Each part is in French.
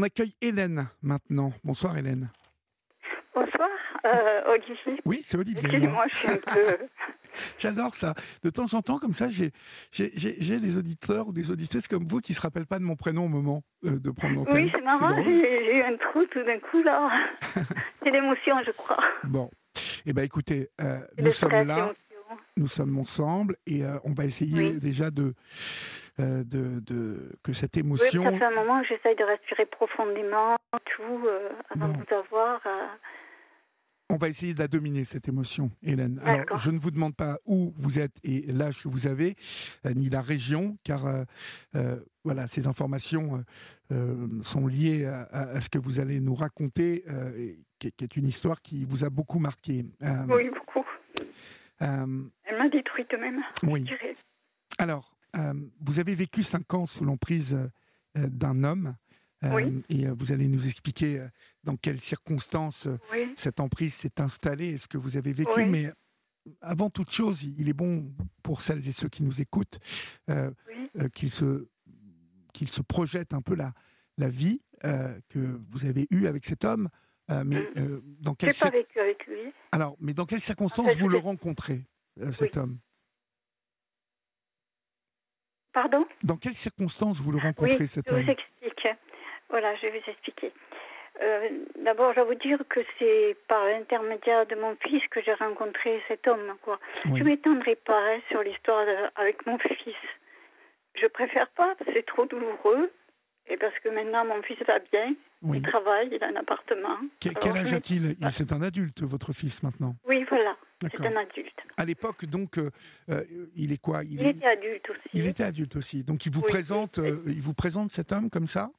On accueille Hélène maintenant. Bonsoir Hélène. Bonsoir, euh, Olivier. Oui, c'est Olivier. Excusez-moi, je suis un peu. J'adore ça. De temps en temps, comme ça, j'ai des auditeurs ou des auditrices comme vous qui ne se rappellent pas de mon prénom au moment euh, de prendre l'antenne. Oui, c'est marrant, j'ai eu un trou tout d'un coup là. c'est l'émotion, je crois. Bon. Eh bien, écoutez, euh, nous sommes là. Nous sommes ensemble et euh, on va essayer déjà de, de, de, que cette émotion. Oui, ça fait un moment que j'essaye de respirer profondément, tout, avant de vous avoir. On va essayer de la dominer, cette émotion, Hélène. Alors, je ne vous demande pas où vous êtes et l'âge que vous avez, euh, ni la région, car euh, euh, voilà, ces informations sont liées à, ce que vous allez nous raconter, qui, est une histoire qui vous a beaucoup marqué. oui, beaucoup. Elle m'a détruite même. Oui. Alors, vous avez vécu cinq ans sous l'emprise d'un homme oui. Et vous allez nous expliquer dans quelles circonstances cette emprise s'est installée et ce que vous avez vécu. Mais avant toute chose, il est bon pour celles et ceux qui nous écoutent qu'ils se, qu'ils se projettent un peu la, la vie que vous avez eue avec cet homme. mais mmh. dans quelles pas vécu avec lui. Alors, mais dans quelles circonstances vous le rencontrez, cet homme? Pardon Dans quelles circonstances vous le rencontrez, cet homme voilà, je vais vous expliquer. Euh, d'abord, je vais vous dire que c'est par l'intermédiaire de mon fils que j'ai rencontré cet homme. Quoi. Je ne m'étendrai pas hein, sur l'histoire avec mon fils. Je préfère pas, c'est trop douloureux. Et parce que maintenant, mon fils va bien, il travaille, il a un appartement. quel âge a-t-il? C'est un adulte, votre fils, maintenant Oui, voilà, c'est un adulte. À l'époque, donc, euh, euh, il est quoi? Il, était adulte aussi. Il était adulte aussi. Donc, il vous, présente, il vous présente cet homme comme ça?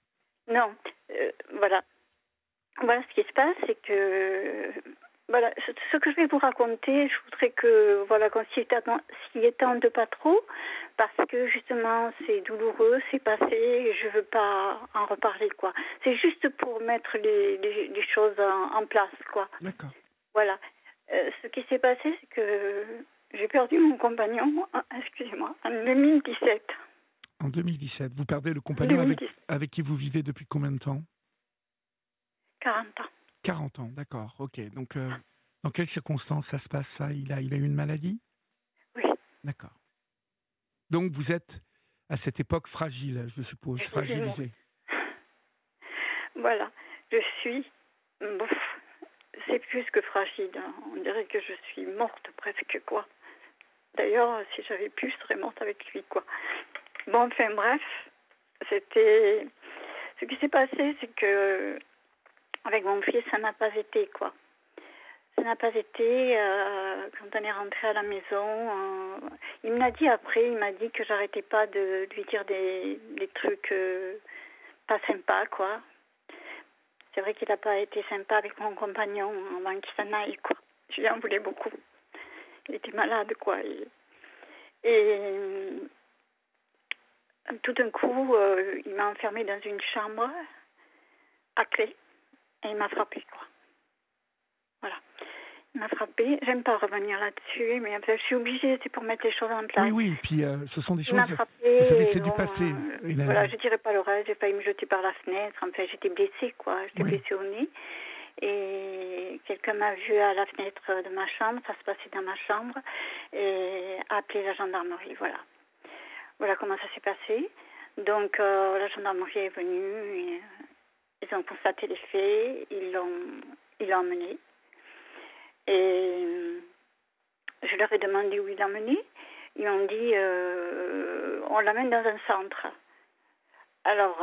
Non, euh, voilà. Voilà ce qui se passe, c'est que voilà, ce que je vais vous raconter, je voudrais que voilà qu'on s'y étende pas trop, parce que justement c'est douloureux, c'est passé, et je veux pas en reparler quoi. C'est juste pour mettre les, les, choses en, place quoi. D'accord. Voilà. Euh, ce qui s'est passé, c'est que j'ai perdu mon compagnon, excusez-moi, en 2017. En 2017. Vous perdez le compagnon avec, qui vous vivez depuis combien de temps? 40 ans. 40 ans, d'accord. Ok. Donc, euh, dans quelles circonstances ça se passe, ça? Il a, il a eu une maladie? Oui. D'accord. Donc, vous êtes à cette époque fragile, je suppose, fragilisée. Voilà. Je suis. C'est plus que fragile. Hein. On dirait que je suis morte presque, quoi. D'ailleurs, si j'avais pu, je serais morte avec lui, quoi. Bon, enfin bref, c'était. Ce qui s'est passé, c'est que avec mon fils, ça n'a pas été quoi. Ça n'a pas été euh, quand on est rentré à la maison. Euh, il me l'a dit après, il m'a dit que j'arrêtais pas de lui dire des, trucs euh, pas sympas quoi. C'est vrai qu'il n'a pas été sympa avec mon compagnon avant qu'il s'en aille quoi. Je lui en voulais beaucoup. Il était malade quoi. et tout d'un coup, euh, il m'a enfermé dans une chambre à clé et il m'a frappé, quoi. Voilà. M'a frappé. J'aime pas revenir là-dessus, mais je suis obligée, c'est pour mettre les choses en place. Oui, oui, puis euh, ce sont des choses. Frappé, vous savez, c'est du passé. Euh, voilà, je dirais pas le reste, j'ai failli me jeter par la fenêtre. Enfin, j'étais blessée, quoi. J'étais blessée au nez. Et quelqu'un m'a vu à la fenêtre de ma chambre, ça se passait dans ma chambre, et a appelé la gendarmerie, voilà. Voilà comment ça s'est passé. Donc euh, la gendarmerie est venue, et, euh, ils ont constaté les faits, ils l'ont, ils l'ont emmené. Et euh, je leur ai demandé où ils emmené. Ils m'ont dit on l'amène dans un centre. Alors,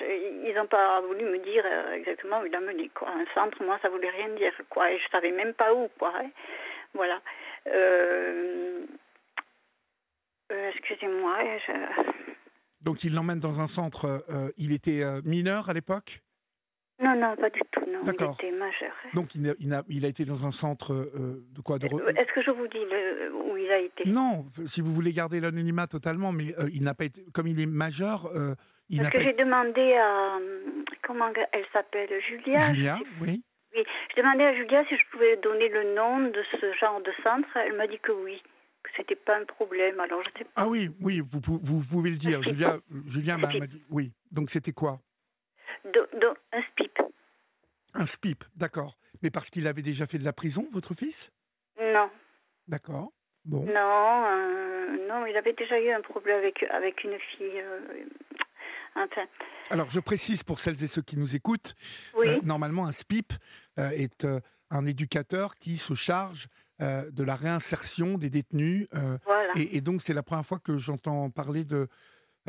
ils n'ont pas voulu me dire exactement où il l'a mené. Quoi. Un centre, moi, ça voulait rien dire. Quoi. Et je savais même pas où. Quoi, hein. Voilà. Euh, excusez-moi. Donc il l'emmène dans un centre. Euh, il était euh, mineur à l'époque? Non, non, pas du tout. Non, il était majeur. Donc il a, il a, il a été dans un centre de quoi de Est-ce que je vous dis le, où il a été? Non, si vous voulez garder l'anonymat totalement, mais il n'a pas été. Comme il est majeur. il Parce que j'ai demandé à. Comment elle s'appelle Julia Julia, oui. Oui, j'ai demandé à Julia si je pouvais donner le nom de ce genre de centre. Elle m'a dit que oui que c'était pas un problème. Alors je sais pas. Ah oui, oui, vous, vous pouvez le dire. Julien, Julien m'a dit. Oui. Donc c'était quoi? Un SPIP. Un SPIP, d'accord. Mais parce qu'il avait déjà fait de la prison, votre fils? Non. D'accord. Bon. Non, euh, non, il avait déjà eu un problème avec, avec une fille. Euh, enfin. Alors, je précise pour celles et ceux qui nous écoutent, euh, normalement, un SPIP est un éducateur qui se charge de la réinsertion des détenus. Voilà. Et, donc, c'est la première fois que j'entends parler de,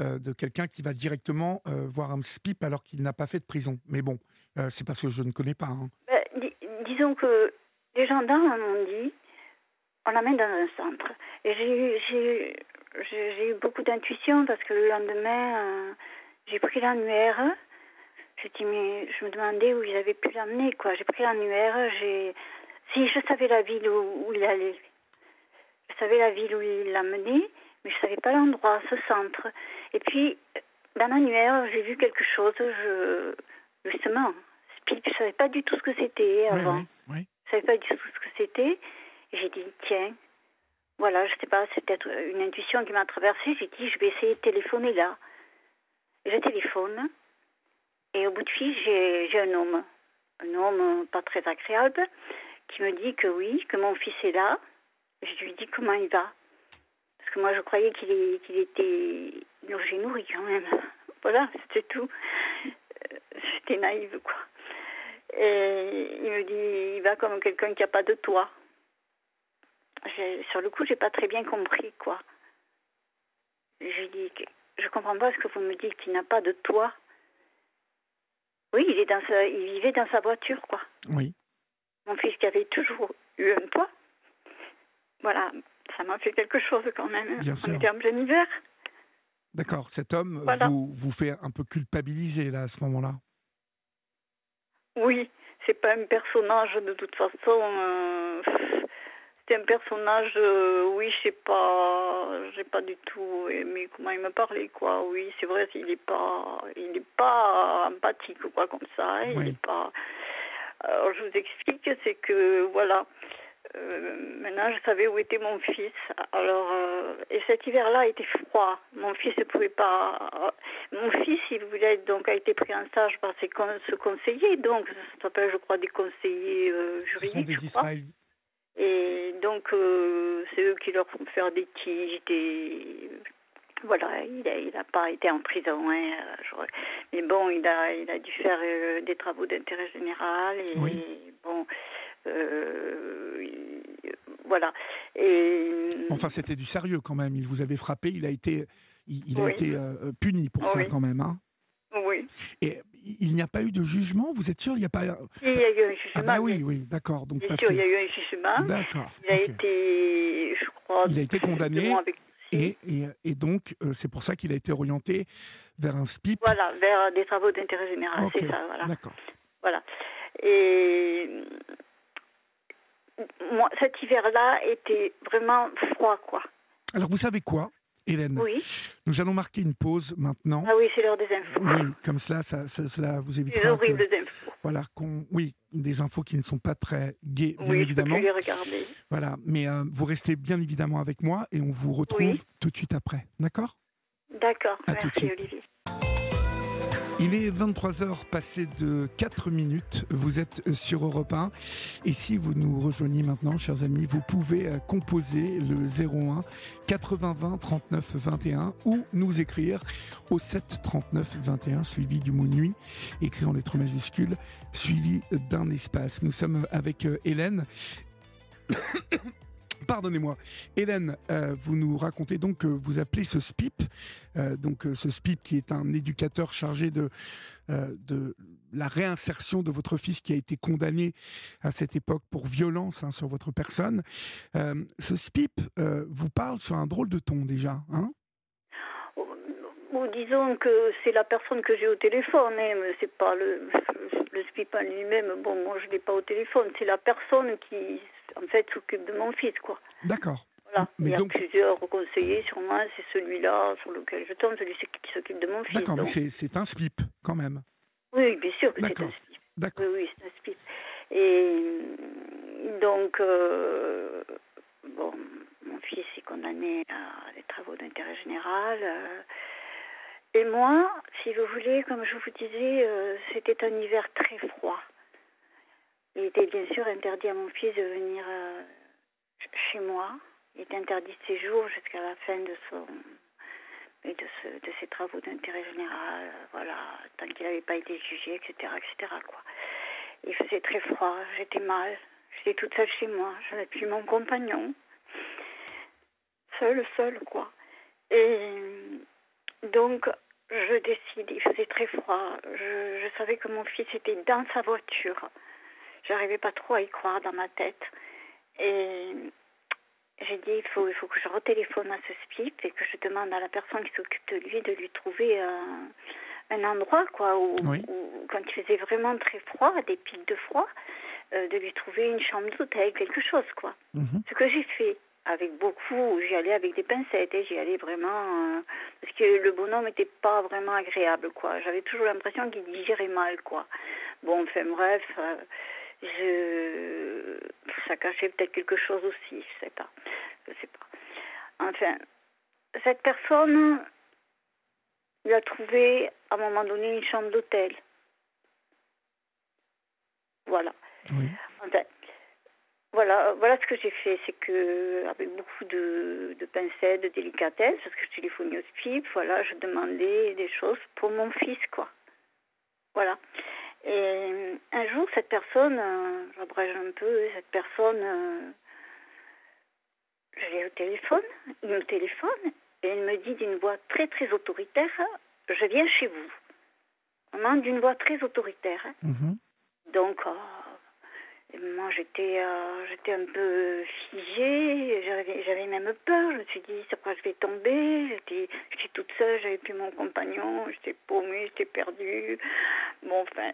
de quelqu'un qui va directement voir un SPIP alors qu'il n'a pas fait de prison. Mais bon, c'est parce que je ne connais pas. Hein. Ben, disons que les gendarmes m'ont dit on l'amène dans un centre. Et j'ai eu, beaucoup d'intuition parce que le lendemain, euh, j'ai pris l'annuaire. Je, me demandais où ils avaient pu l'amener, quoi. J'ai pris l'annuaire. Si je savais la ville où, il allait, je savais la ville où il l'amenait, mais je savais pas l'endroit, ce centre. Et puis, dans l'annuaire, j'ai vu quelque chose, je... justement, je savais pas du tout ce que c'était avant. Oui, oui, Je savais pas du tout ce que c'était. J'ai dit, tiens, voilà, je sais pas, c'est peut-être une intuition qui m'a traversée. J'ai dit, je vais essayer de téléphoner là. Je téléphone. Et au bout de fil, j'ai un homme, un homme pas très agréable, qui me dit que oui, que mon fils est là. Je lui dis comment il va? Parce que moi, je croyais qu'il était logé nourri quand même. Voilà, c'était tout. Euh, j'étais naïve, quoi. Et il me dit, il va comme quelqu'un qui n'a pas de toit sur le coup, j'ai pas très bien compris, quoi. J'ai dit, je comprends pas ce que vous me dites qu'il n'a pas de toit. Oui, il, est dans sa, il vivait dans sa voiture, quoi. Oui. Mon fils qui avait toujours eu un toit. Voilà, ça m'a fait quelque chose quand même. Bien sûr. Était en plein hiver. D'accord, cet homme vous, vous fait un peu culpabiliser, là, à ce moment-là? Oui, c'est pas un personnage, de toute façon. Euh, c'est un personnage, euh, oui, je sais pas, j'ai pas du tout aimé comment il me parlait, quoi. Oui, c'est vrai, il est pas, il est pas empathique, quoi, comme ça. Il est pas. Alors, je vous explique, c'est que, voilà, euh, maintenant, je savais où était mon fils. Alors, euh, et cet hiver-là était froid. Mon fils ne pouvait pas. mon fils, il voulait donc a été pris en charge par ses ce conseiller. Donc, ça s'appelle, je crois, des conseillers juridiques. Ce sont des et donc, euh, c'est eux qui leur font faire des tiges, des... Voilà, il n'a il a pas été en prison. Hein, mais bon, il a, il a dû faire euh, des travaux d'intérêt général. Et bon, euh, voilà. Et, enfin, c'était du sérieux quand même. Il vous avait frappé, il a été, il, a été puni pour ça quand même. Hein oui. Et il n'y a pas eu de jugement, vous êtes sûr? Il n'y a pas. Il y a eu un jugement. Ah bah oui, oui, d'accord. Donc sûr, il y a eu un jugement. D'accord. Il a été, je crois. Il a été condamné. Et, et, et, donc, euh, c'est pour ça qu'il a été orienté vers un SPIP. Voilà, vers des travaux d'intérêt général, c'est ça, voilà. D'accord. Voilà. Et moi, cet hiver-là était vraiment froid, quoi. Alors, vous savez quoi Hélène? Oui. Nous allons marquer une pause maintenant. Ah oui, c'est l'heure des infos. Oui, comme cela, ça, cela vous évitera. Des horribles infos. Voilà, qu'on, oui, des infos qui ne sont pas très gaies, bien oui, évidemment. Je peux les regarder. Voilà, mais euh, vous restez bien évidemment avec moi et on vous retrouve tout de suite après. D'accord? D'accord. Merci, Olivier. Il est 23h passé de 4 minutes. Vous êtes sur Europe 1. Et si vous nous rejoignez maintenant, chers amis, vous pouvez euh, composer le 01 80 20 39 21 ou nous écrire au 7 39 21 suivi du mot nuit, écrit en lettres majuscules, suivi d'un espace. Nous sommes avec euh, Hélène. Pardonnez-moi. Hélène, euh, vous nous racontez donc que vous appelez ce SPIP, euh, donc euh, ce SPIP qui est un éducateur chargé de, de la réinsertion de votre fils qui a été condamné à cette époque pour violence hein, sur votre personne. ce SPIP vous parle sur un drôle de ton déjà, hein? Disons que c'est la personne que j'ai au téléphone, hein, c'est pas le, le SPIP en lui-même. Bon, moi je l'ai pas au téléphone, c'est la personne qui en fait, s'occupe de mon fils, quoi. D'accord. Voilà. Mais il y a plusieurs conseillers sur moi, c'est celui-là sur lequel je tombe, celui qui s'occupe de mon fils. D'accord, mais c'est un SPIP quand même. Oui, bien sûr que c'est un SPIP. D'accord. Oui, oui c'est un SPIP. Et donc, euh, bon, mon fils est condamné à des travaux d'intérêt général. Euh, Et moi, si vous voulez, comme je vous disais, euh, c'était un hiver très froid. Il était bien sûr interdit à mon fils de venir euh, chez moi. Il était interdit de séjour jusqu'à la fin de son de, de ses travaux d'intérêt général, euh, voilà, tant qu'il n'avait pas été jugé, etc., etc. Quoi. Il faisait très froid, j'étais mal, j'étais toute seule chez moi, j'avais plus mon compagnon, seul, seul, quoi. Et donc, je décide, il faisait très froid, je, je savais que mon fils était dans sa voiture. J'arrivais pas trop à y croire dans ma tête. Et j'ai dit il faut, il faut que je retéléphone à ce SPIP et que je demande à la personne qui s'occupe de lui de lui trouver un, un endroit quoi où, quand il faisait vraiment très froid, des pics de froid, euh, de lui trouver une chambre d'hôtel, quelque chose quoi. Mhm. Ce que j'ai fait avec beaucoup, j'y allais avec des pincettes et j'y allais vraiment euh, parce que le bonhomme n'était pas vraiment agréable quoi. J'avais toujours l'impression qu'il digérait mal quoi. Bon, enfin bref. Euh, je... ça cachait peut-être quelque chose aussi, je sais pas. Je sais pas. Enfin, cette personne lui a trouvé à un moment donné une chambre d'hôtel. Voilà. Enfin, voilà, voilà ce que j'ai fait, c'est que avec beaucoup de, de pincettes, de délicatesse, parce que je téléphonais au SPIP, voilà, je demandais des choses pour mon fils, quoi. Voilà. Et un jour, cette personne, euh, j'abrège un peu, cette personne, euh, je l'ai au téléphone, il me téléphone et il me dit d'une voix très très autoritaire, je viens chez vous. Vraiment d'une voix très autoritaire. Mhm. Donc, euh, moi j'étais j'étais un peu figée, j'avais même peur, je me suis dit, c'est quoi je vais tomber, j'étais toute seule, j'avais plus mon compagnon, j'étais paumée, j'étais perdue. Bon, enfin,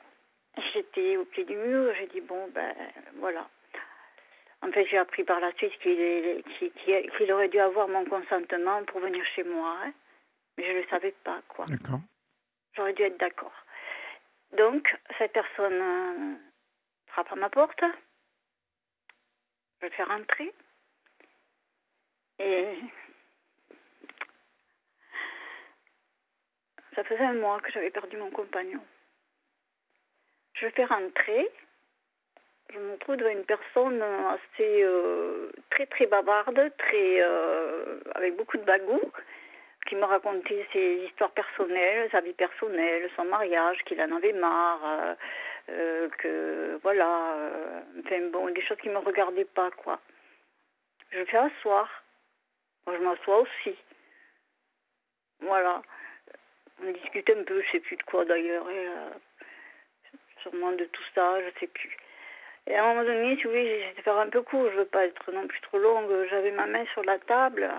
J'étais au pied du mur, j'ai dit bon ben voilà. En fait, j'ai appris par la suite qu'il aurait dû avoir mon consentement pour venir chez moi, hein. mais je ne le savais pas quoi. D'accord. J'aurais dû être d'accord. Donc cette personne euh, frappe à ma porte, je le fais rentrer et ça faisait un mois que j'avais perdu mon compagnon. Je fais rentrer. Je me trouve devant une personne assez euh, très très bavarde, très euh, avec beaucoup de bagou, qui me racontait ses histoires personnelles, sa vie personnelle, son mariage, qu'il en avait marre, euh, que voilà, enfin bon, des choses qui me regardaient pas quoi. Je fais asseoir. Moi je m'assois aussi. Voilà. On discute un peu, je sais plus de quoi d'ailleurs sûrement de tout ça, je sais plus. Et à un moment donné, tu vois, j'essaie de faire un peu court, je veux pas être non plus trop longue. J'avais ma main sur la table.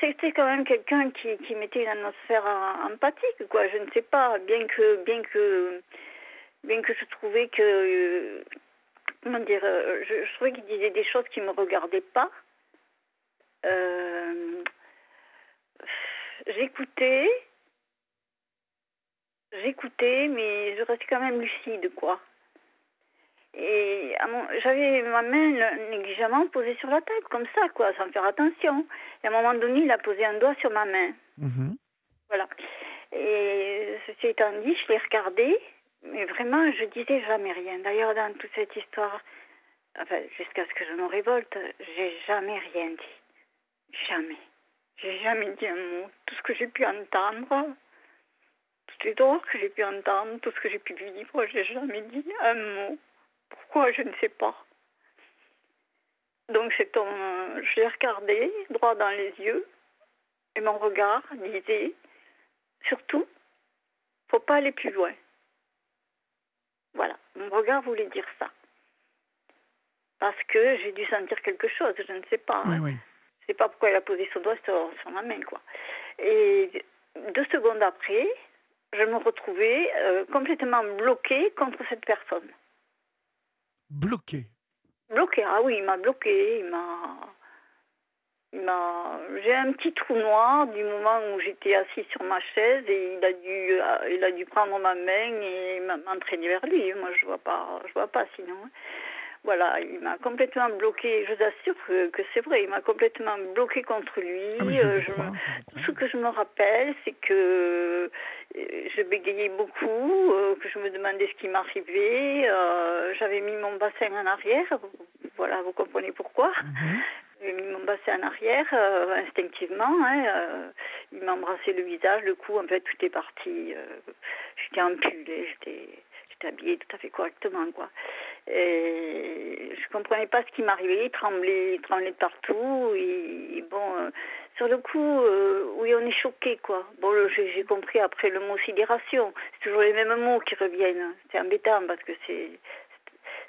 C'était quand même quelqu'un qui, qui mettait une atmosphère empathique, quoi. Je ne sais pas, bien que, bien que, bien que je trouvais que, comment dire, je, je trouvais qu'il disait des choses qui me regardaient pas. Euh, J'écoutais, j'écoutais, mais je restais quand même lucide, quoi. Et j'avais ma main négligemment posée sur la table, comme ça, quoi, sans faire attention. Et à un moment donné, il a posé un doigt sur ma main. Mhm. Voilà. Et ceci étant dit, je l'ai regardé, mais vraiment, je disais jamais rien. D'ailleurs, dans toute cette histoire, enfin, jusqu'à ce que je me révolte, j'ai jamais rien dit. Jamais. J'ai jamais dit un mot. Tout ce que j'ai pu entendre, toutes les drôles que j'ai pu entendre, tout ce que j'ai pu vivre, j'ai jamais dit un mot. Pourquoi Je ne sais pas. Donc c'est je l'ai regardé droit dans les yeux et mon regard disait surtout, faut pas aller plus loin. Voilà, mon regard voulait dire ça. Parce que j'ai dû sentir quelque chose, je ne sais pas. Oui, oui. Je sais pas pourquoi elle a posé son doigt sur, sur ma main, quoi. Et deux secondes après, je me retrouvais euh, complètement bloquée contre cette personne. Bloquée Bloquée, ah oui, il m'a bloquée, il m'a... J'ai un petit trou noir du moment où j'étais assise sur ma chaise et il a dû, euh, il a dû prendre ma main et m'entraîner vers lui. Moi, je vois pas, je vois pas sinon. Voilà, il m'a complètement bloqué. Je vous assure que, c'est vrai, il m'a complètement bloqué contre lui. Ah, tout ce que je me rappelle, c'est que je bégayais beaucoup, que je me demandais ce qui m'arrivait. J'avais mis mon bassin en arrière. Voilà, vous comprenez pourquoi. Mhm. J'ai mis mon bassin en arrière, euh, instinctivement. Hein, euh, il m'a embrassé le visage, le cou, en fait, tout est parti. Euh, j'étais j'étais, j'étais habillée tout à fait correctement, quoi. Et je comprenais pas ce qui m'arrivait, il tremblait, il tremblait partout. Et, bon, sur le coup, oui, on est choqué, quoi. Bon, j'ai, compris après le mot sidération. C'est toujours les mêmes mots qui reviennent. C'est embêtant parce que c'est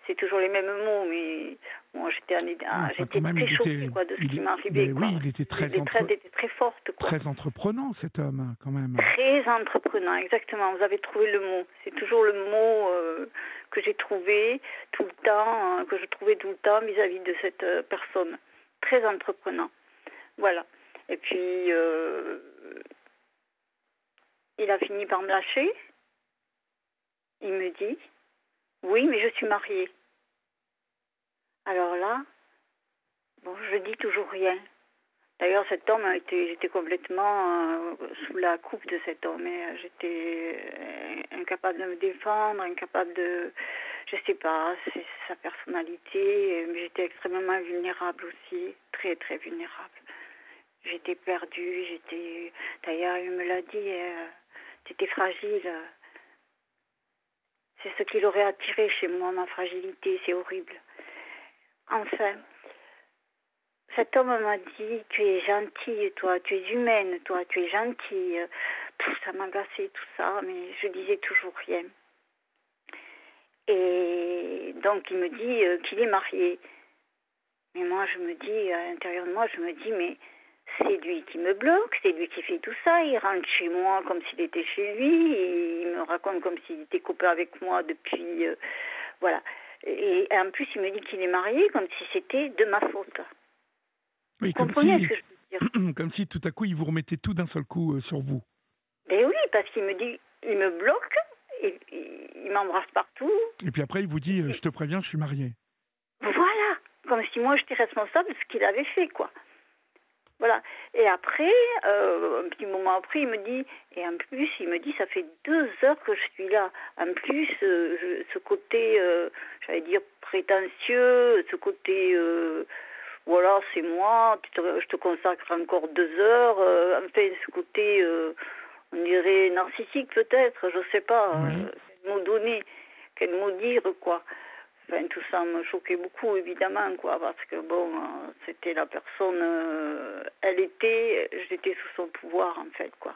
c'est toujours les mêmes mots, mais moi j'étais ah, j'étais très choquée quoi, de ce qui m'arrivait. Oui, il était très, entre... très forte. Très entreprenant cet homme, hein, quand même. Très entreprenant, exactement. Vous avez trouvé le mot. C'est toujours le mot euh, que j'ai trouvé tout le temps, hein, que je trouvais tout le temps vis-à-vis de cette euh, personne. Très entreprenant. Voilà. Et puis, euh, il a fini par me lâcher. Il me dit, oui, mais je suis mariée. Alors là, bon, je dis toujours rien. D'ailleurs, cet homme j'étais complètement euh, sous la coupe de cet homme. Et j'étais euh, incapable de me défendre, incapable de, je sais pas, c'est sa personnalité. Mais j'étais extrêmement vulnérable aussi, très très vulnérable. J'étais perdue, j'étais. D'ailleurs, il me l'a dit. Euh, j'étais fragile. C'est ce qu'il aurait attiré chez moi, ma fragilité. C'est horrible. Enfin, cet homme m'a dit Tu es gentille, toi, tu es humaine, toi, tu es gentille. ça m'agaçait tout ça, mais je disais toujours rien. Et donc il me dit euh, qu'il est marié. Mais moi, je me dis, à l'intérieur de moi, je me dis Mais c'est lui qui me bloque, c'est lui qui fait tout ça. Il rentre chez moi comme s'il était chez lui, il me raconte comme s'il était copain avec moi depuis. Euh, voilà. Et, en plus, il me dit qu'il est marié comme si c'était de ma faute. Oui, comme si, comme si tout à coup, il vous remettait tout d'un seul coup euh, sur vous. Ben oui, parce qu'il me dit, il me bloque, et, il m'embrasse partout. Et puis après, il vous dit, euh, je te préviens, je suis marié. Voilà, comme si moi j'étais responsable de ce qu'il avait fait, quoi. Voilà. Et après, euh, un petit moment après, il me dit, et en plus, il me dit, ça fait deux heures que je suis là. En plus, euh, ce côté, euh, j'allais dire, prétentieux, ce côté, voilà, c'est moi, je te consacre encore deux heures. enfin, ce côté, on dirait narcissique peut-être, je sais pas, quel mot donner, quel mot dire, quoi. Enfin, tout ça me choquait beaucoup, évidemment, quoi, parce que bon, euh, c'était la personne, euh, elle était, j'étais sous son pouvoir, en fait, quoi.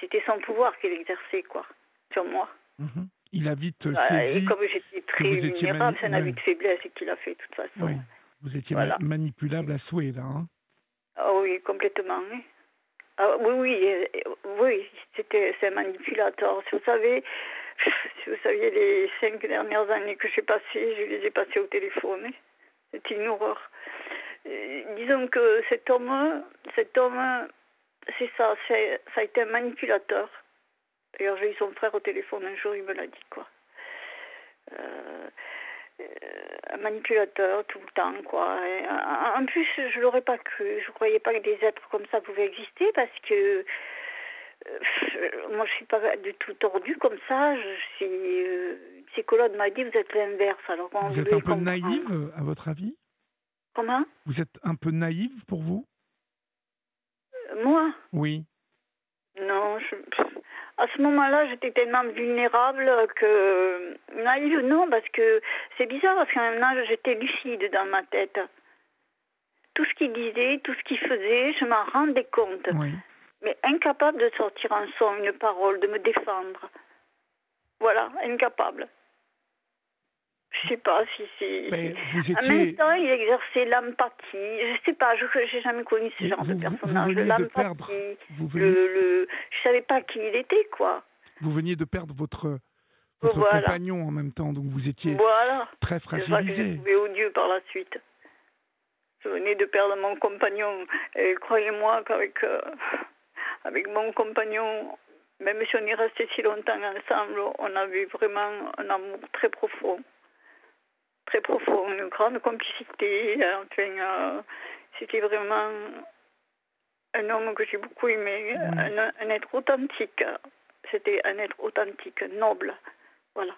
C'était son pouvoir qu'il exerçait, quoi, sur moi. Mhm. Il a vite bah, saisi. Et comme j'étais très vulnérable, c'est un avis de faiblesse qu'il a fait, de toute façon. Oui. Vous étiez manipulable à souhait, là. Hein ah oui, complètement. Oui. Ah, oui, oui, oui, c'était, c'est un manipulateur. Vous savez, si vous saviez les cinq dernières années que j'ai passées, je les ai passées au téléphone. C'est une horreur. disons que cet homme, cet homme, c'est ça, ça a été un manipulateur. D'ailleurs, j'ai eu son frère au téléphone un jour, il me l'a dit, quoi. Euh, un manipulateur tout le temps, quoi. en plus, je l'aurais pas cru. Je croyais pas que des êtres comme ça pouvaient exister parce que euh, moi, je suis pas du tout tordue comme ça. Je suis, euh, une psychologue m'a dit vous êtes l'inverse. Alors vous êtes un peu naïve, à votre avis? Comment? Vous êtes un peu naïve pour vous? Euh, Moi? Oui. Non, à ce moment-là, j'étais tellement vulnérable que naïve, non, parce que c'est bizarre parce qu'en même temps, j'étais lucide dans ma tête. Tout ce qu'il disait, tout ce qu'il faisait, je m'en rendais compte. Oui mais incapable de sortir un son, une parole, de me défendre. Voilà, incapable. Je sais pas si c'est. Vous étiez... En même temps, il exerçait l'empathie. Je sais pas, je n'ai jamais connu ce genre de personnage. L'empathie. Vous veniez... le, le... Je savais pas qui il était, quoi. Vous veniez de perdre votre, votre compagnon en même temps, donc vous étiez voilà. très fragilisé. Je odieux par la suite. Je venais de perdre mon compagnon. Et croyez-moi qu'avec. Euh, avec mon compagnon, même si on est resté si longtemps ensemble, on avait vraiment un amour très profond. très profond, une grande complicité. Enfin, c'était vraiment un homme que j'ai beaucoup aimé, un, être authentique. C'était un être authentique, noble. Voilà.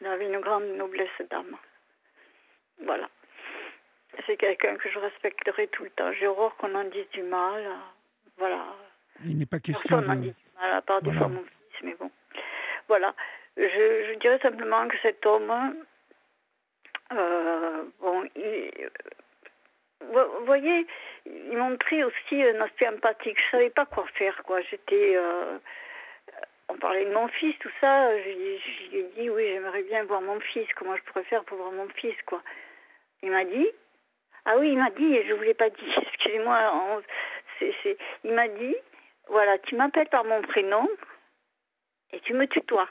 Il avait une grande noblesse d'âme. Voilà. C'est quelqu'un que je respecterai tout le temps. J'ai horreur qu'on en dise du mal. Voilà. Il n'est pas question de... dit à part fois mon fils, mais bon. Voilà. Je, je, dirais simplement que cet homme, euh, bon, il, vous voyez, il montrait aussi un aspect empathique. Je savais pas quoi faire, quoi. J'étais, euh, on parlait de mon fils, tout ça. Je, lui ai dit, oui, j'aimerais bien voir mon fils. Comment je pourrais faire pour voir mon fils, quoi. Il m'a dit, ah oui, il m'a dit, et je vous l'ai pas dit. Excusez-moi. C'est, il m'a dit, voilà, tu m'appelles par mon prénom et tu me tutoies.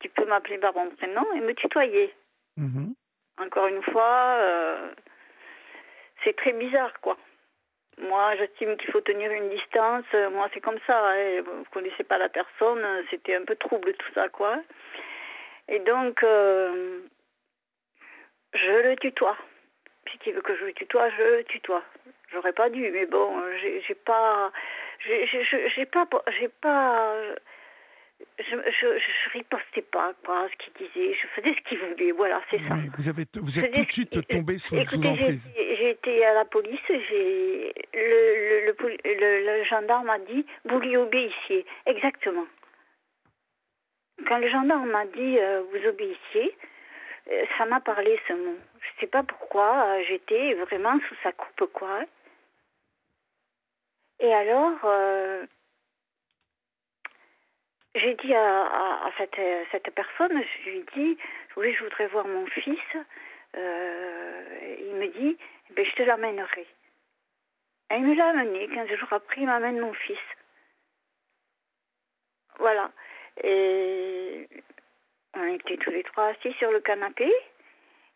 Tu peux m'appeler par mon prénom et me tutoyer. Mm-hmm. Encore une fois. Euh, c'est très bizarre, quoi. Moi, j'estime qu'il faut tenir une distance. Moi, c'est comme ça. Hein. Vous ne connaissez pas la personne. C'était un peu trouble, tout ça, quoi. Et donc, euh, je le tutoie. Puisqu'il veut que je le tutoie, je le tutoie. J'aurais pas dû, mais bon, j'ai pas. J'ai pas. J'ai pas je, je, je, ripostais pas quoi, ce qu'il disait. Je faisais ce qu'il voulait. Voilà, c'est ça. vous, avez vous êtes tout de suite tombé sous, Écoutez, emprise. J'ai été à la police. J'ai le, le, le, le, gendarme a dit vous lui obéissiez. Exactement. Quand le gendarme m'a dit euh, vous obéissiez, euh, ça m'a parlé ce mot. Je sais pas pourquoi. Euh, j'étais vraiment sous sa coupe quoi. Et alors j'ai dit à, cette, cette, personne, je lui ai dit, oui, je voudrais voir mon fils. Euh, il me dit, eh ben, je te l'amènerai. Et il me l'a amené. 15 jours après, il m'amène mon fils. Voilà. Et on était tous les trois assis sur le canapé.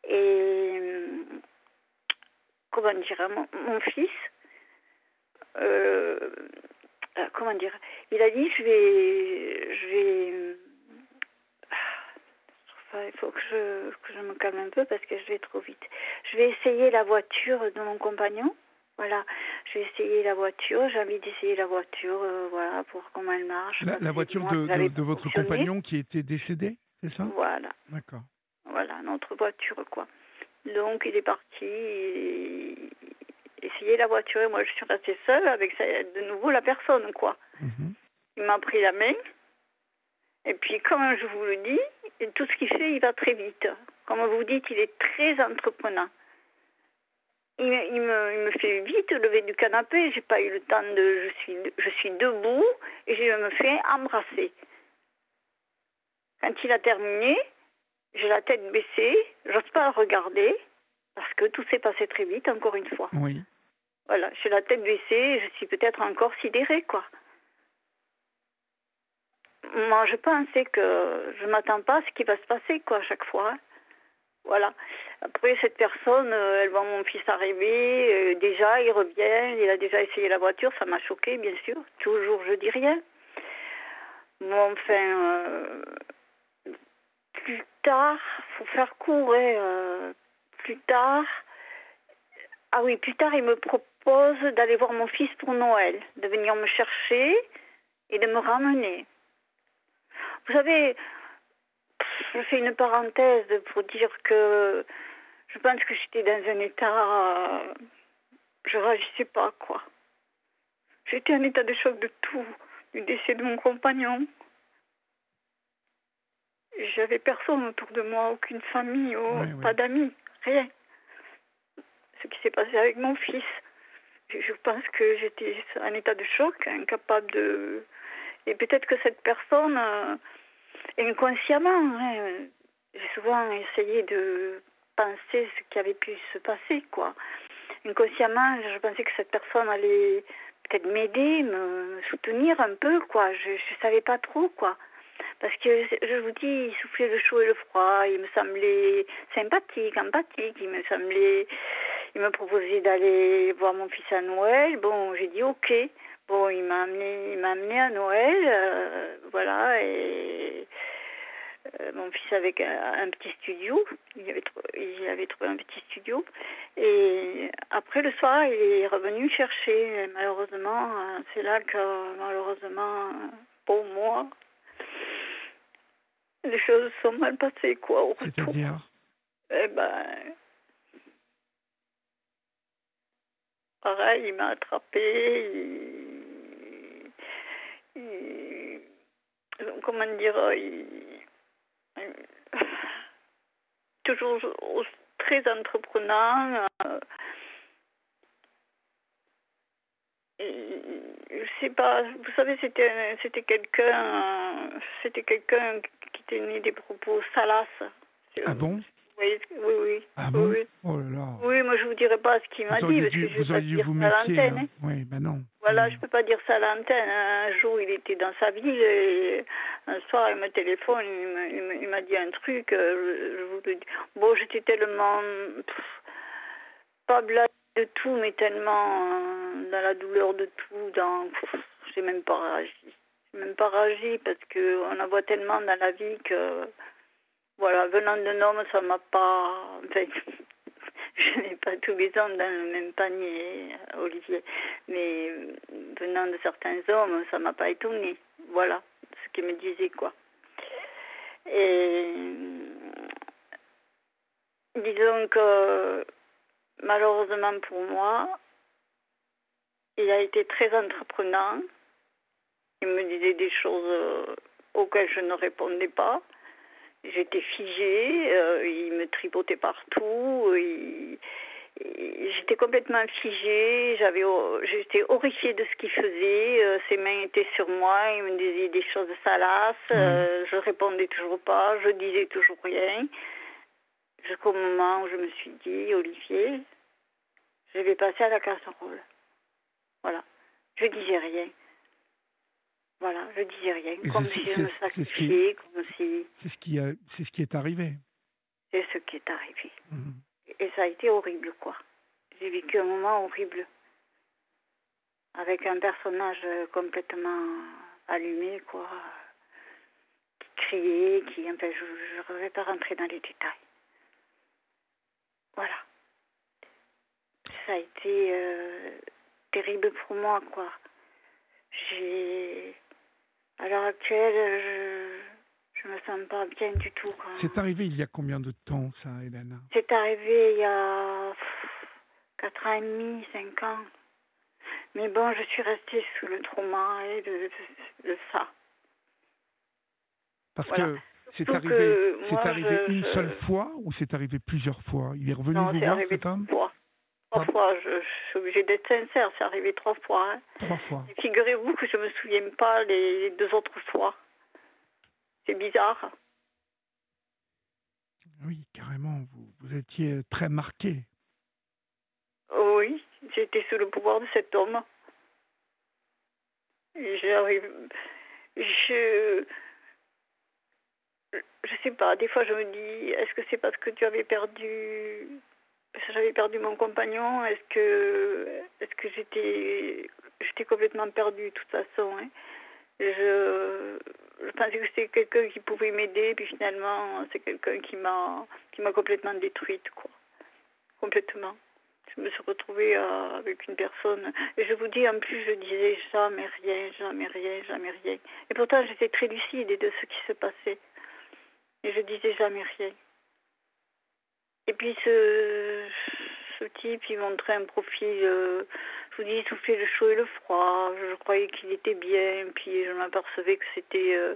Et comment dire, mon, mon fils, euh, euh, comment dire? Il a dit je vais, je vais. il faut que je, que je me calme un peu parce que je vais trop vite. Je vais essayer la voiture de mon compagnon. Voilà, je vais essayer la voiture. J'ai envie d'essayer la voiture, euh, voilà, pour comment elle marche. La, voiture de, de, votre compagnon qui était décédé, c'est ça? Voilà. D'accord. Voilà, notre voiture, quoi. Donc, il est parti essayer la voiture et moi je suis restée seule avec de nouveau la personne quoi. Mhm. Il m'a pris la main et puis comme je vous le dis, tout ce qu'il fait il va très vite. Comme vous dites, il est très entreprenant. Il, me, il me, fait vite lever du canapé, j'ai pas eu le temps de je suis je suis debout et je me fais embrasser. Quand il a terminé, j'ai la tête baissée, j'ose pas le regarder parce que tout s'est passé très vite, encore une fois. Oui. Voilà, j'ai la tête baissée, je suis peut-être encore sidérée, quoi. Moi, je pensais que je m'attends pas à ce qui va se passer, quoi, à chaque fois. Hein. Voilà. Après, cette personne, euh, elle voit mon fils arriver. Euh, déjà, il revient. Il a déjà essayé la voiture. Ça m'a choqué, bien sûr. Toujours, je dis rien. Bon, enfin, euh, plus tard, faut faire court. Hein, plus tard, ah oui, plus tard, il me propose d'aller voir mon fils pour Noël, de venir me chercher et de me ramener. Vous savez, je fais une parenthèse pour dire que je pense que j'étais dans un état. Je réagissais pas, quoi. J'étais en état de choc de tout, du décès de mon compagnon. J'avais personne autour de moi, aucune famille, oh, pas d'amis, rien ce qui s'est passé avec mon fils. Je pense que j'étais en état de choc, incapable de... Et peut-être que cette personne, euh, inconsciemment, hein, j'ai souvent essayé de penser ce qui avait pu se passer, quoi. Inconsciemment, je pensais que cette personne allait peut-être m'aider, me soutenir un peu, quoi. Je ne savais pas trop, quoi. Parce que je vous dis, il soufflait le chaud et le froid, il me semblait sympathique, empathique, il me semblait il m'a proposé d'aller voir mon fils à Noël. Bon, j'ai dit ok. Bon, il m'a amené, il m'a amené à Noël, euh, voilà, et euh, mon fils avec un, petit studio. Il avait, il avait trouvé un petit studio. Et après le soir, il est revenu chercher. malheureusement, euh, c'est là que, malheureusement, pour moi, les choses sont mal passées, quoi. C'est-à-dire? Eh ben. Pareil, il m'a attrapé. Il, comment dire, il, toujours très entreprenant. Euh, je sais pas, vous savez, c'était c'était quelqu'un, c'était quelqu'un qui tenait des propos salaces. Ah bon? Oui, oui, oui. Ah bon? oui. Oh là là. Oui, moi je vous dirais pas ce qu'il m'a dit. Parce que vous auriez dû vous méfier. Hein. Oui, ben non. Voilà, je peux pas dire ça à l'antenne. Un jour, il était dans sa ville et un soir, il me téléphone, il m'a dit un truc. Euh, je, vous le dis. Bon, j'étais tellement pas blasée de tout, mais tellement euh, dans la douleur de tout. Dans, j'ai même pas réagi. J'ai même pas réagi parce que on en voit tellement dans la vie que voilà, venant d'un homme, ça m'a pas. Enfin, je n'ai pas tous les hommes dans le même panier, Olivier. Mais venant de certains hommes, ça m'a pas étonné. Voilà ce qu'il me disait, quoi. Et disons que malheureusement pour moi, il a été très entreprenant. Il me disait des choses auxquelles je ne répondais pas. J'étais figée, euh, il me tripotait partout, j'étais complètement figée, j'avais, j'étais horrifiée de ce qu'il faisait, euh, ses mains étaient sur moi, il me disait des choses salaces, euh, je répondais toujours pas, je disais toujours rien. Jusqu'au moment où je me suis dit, Olivier, je vais passer à la casserole. Voilà. Je disais rien. Voilà, je disais rien. comme si je me sacrifiais, comme si... C'est ce, qui c'est ce qui est arrivé. C'est ce qui est arrivé. Mhm. Et ça a été horrible, quoi. J'ai vécu un moment horrible. Avec un personnage complètement allumé, quoi. Qui criait, qui... Enfin, je ne vais pas rentrer dans les détails. Voilà. Ça a été euh, terrible pour moi, quoi. J'ai à l'heure actuelle, je ne me sens pas bien du tout. C'est arrivé il y a combien de temps, ça, Hélène? C'est arrivé il y a 4 ans et demi, 5 ans. Mais bon, je suis restée sous le trauma de, de, ça. Parce que c'est arrivé, c'est arrivé une seule fois ou c'est arrivé plusieurs fois? Il est revenu vous voir, cet homme? Trois fois, je, suis obligée d'être sincère, c'est arrivé trois fois. Hein. Trois fois. Figurez-vous que je ne me souviens pas les deux autres fois. C'est bizarre. Oui, carrément, vous, vous étiez très marqué. Oui, j'étais sous le pouvoir de cet homme. J'arrive. Je. Sais pas, des fois je me dis, est-ce que c'est parce que tu avais perdu j'avais perdu mon compagnon, est-ce que, j'étais, complètement perdue de toute façon. Hein. Je, pensais que c'était quelqu'un qui pouvait m'aider, puis finalement, c'est quelqu'un qui m'a, qui m'a complètement détruite, quoi. Complètement. Je me suis retrouvée euh, avec une personne. Et je vous dis, en plus, je disais jamais rien, jamais rien, jamais rien. Et pourtant, j'étais très lucide de ce qui se passait. Et je disais jamais rien. Et puis ce, ce type, il montrait un profil, euh, je vous dis, il soufflait le chaud et le froid. Je croyais qu'il était bien, puis je m'apercevais que c'était... Euh,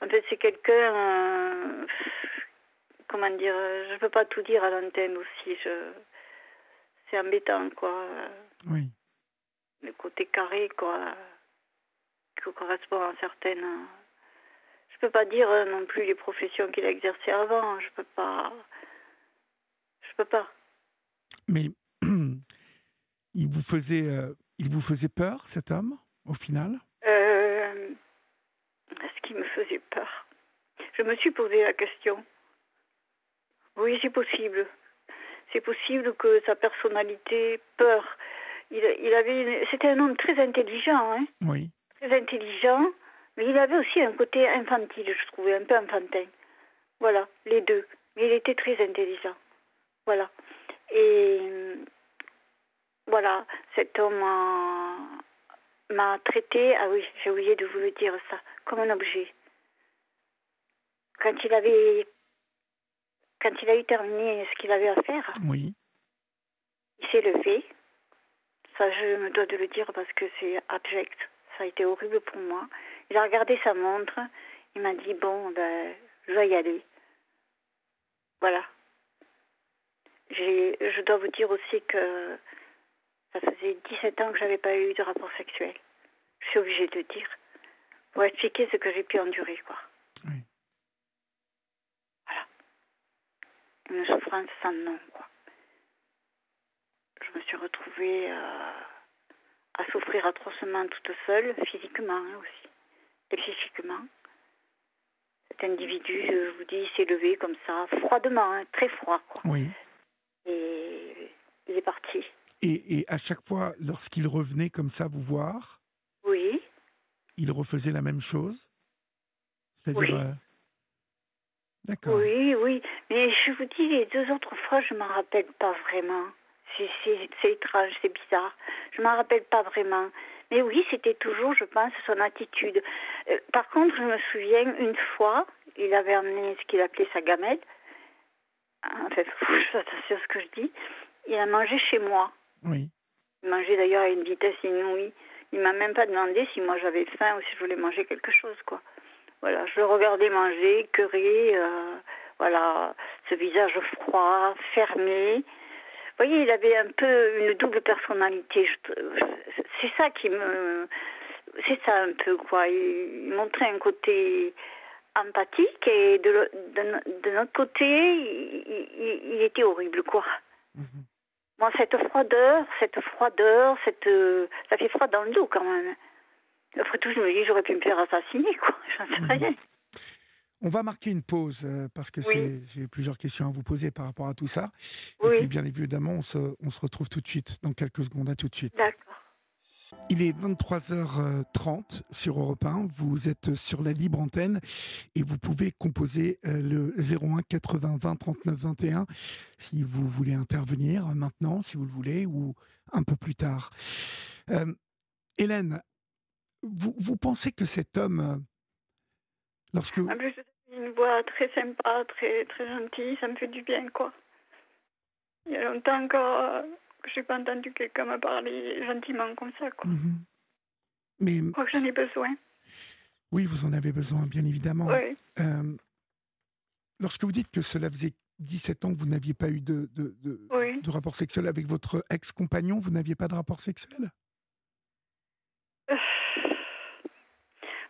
en fait, c'est quelqu'un... Euh, comment dire Je ne peux pas tout dire à l'antenne aussi. Je, c'est embêtant, quoi. Oui. Le côté carré, quoi, qui correspond à certaines... Je peux pas dire non plus les professions qu'il a exercées avant. Je peux pas peux pas. Mais il vous faisait, euh, il vous faisait peur, cet homme, au final? Euh, Est-ce qu'il me faisait peur? Je me suis posé la question. Oui, c'est possible. C'est possible que sa personnalité, peur. Il, il avait, c'était un homme très intelligent, hein Oui. Très intelligent, mais il avait aussi un côté infantile, je trouvais, un peu enfantin. Voilà, les deux. Mais il était très intelligent. Voilà. Et voilà, cet homme m'a traité, ah oui, j'ai oublié de vous le dire ça, comme un objet. Quand il avait, quand il a eu terminé ce qu'il avait à faire, oui. il s'est levé. Ça, je me dois de le dire parce que c'est abject. Ça a été horrible pour moi. Il a regardé sa montre. Il m'a dit bon, ben, je vais y aller. Voilà. Je dois vous dire aussi que ça faisait 17 ans que j'avais pas eu de rapport sexuel. Je suis obligée de dire. Pour expliquer ce que j'ai pu endurer, quoi. Oui. Voilà. Une souffrance sans nom, quoi. Je me suis retrouvée euh, à souffrir atrocement toute seule, physiquement hein, aussi, psychiquement. Cet individu, je vous dis, s'est levé comme ça, froidement, hein, très froid. Quoi. Oui. Et il est parti. Et, à chaque fois, lorsqu'il revenait comme ça vous voir, oui. il refaisait la même chose? C'est-à-dire. Oui. Euh, d'accord. Oui, oui. Mais je vous dis, les deux autres fois, je ne m'en rappelle pas vraiment. C'est étrange, c'est bizarre. Je ne m'en rappelle pas vraiment. Mais oui, c'était toujours, je pense, son attitude. Euh, par contre, je me souviens, une fois, il avait amené ce qu'il appelait sa gamelle. Enfin, fais attention à ce que je dis. Il a mangé chez moi. Oui. Il mangeait d'ailleurs à une vitesse inouïe. Il m'a même pas demandé si moi j'avais faim ou si je voulais manger quelque chose, quoi. Voilà, je le regardais manger, curé, euh, voilà, ce visage froid, fermé. Vous voyez, il avait un peu une double personnalité. C'est ça qui me. C'est ça un peu, quoi. Il montrait un côté empathique et de, de, notre côté, il, était horrible, quoi. Mhm. Moi, cette froideur, cette froideur, cette, ça fait froid dans le dos quand même. Après tout, je me dis, j'aurais pu me faire assassiner, quoi. J'en sais mhm. rien. On va marquer une pause euh, parce que j'ai plusieurs questions à vous poser par rapport à tout ça. Oui. Et puis, bien évidemment, on se, on se retrouve tout de suite, dans quelques secondes. À tout de suite. Il est 23h30 sur Europe 1. Vous êtes sur la libre antenne et vous pouvez composer euh, le 01 80 20 39 21 si vous voulez intervenir maintenant, si vous le voulez, ou un peu plus tard. Euh, Hélène, vous, vous, pensez que cet homme, lorsque. Ah, une voix très sympa, très, très gentille, ça me fait du bien, quoi. Il y a longtemps que je n'ai pas entendu quelqu'un me parler gentiment comme ça. Quoi. Mhm. Mais... Je crois que j'en ai besoin. Oui, vous en avez besoin, bien évidemment. Euh, lorsque vous dites que cela faisait 17 ans que vous n'aviez pas eu de, de, de, rapport sexuel avec votre ex-compagnon, vous n'aviez pas de rapport sexuel? Euh,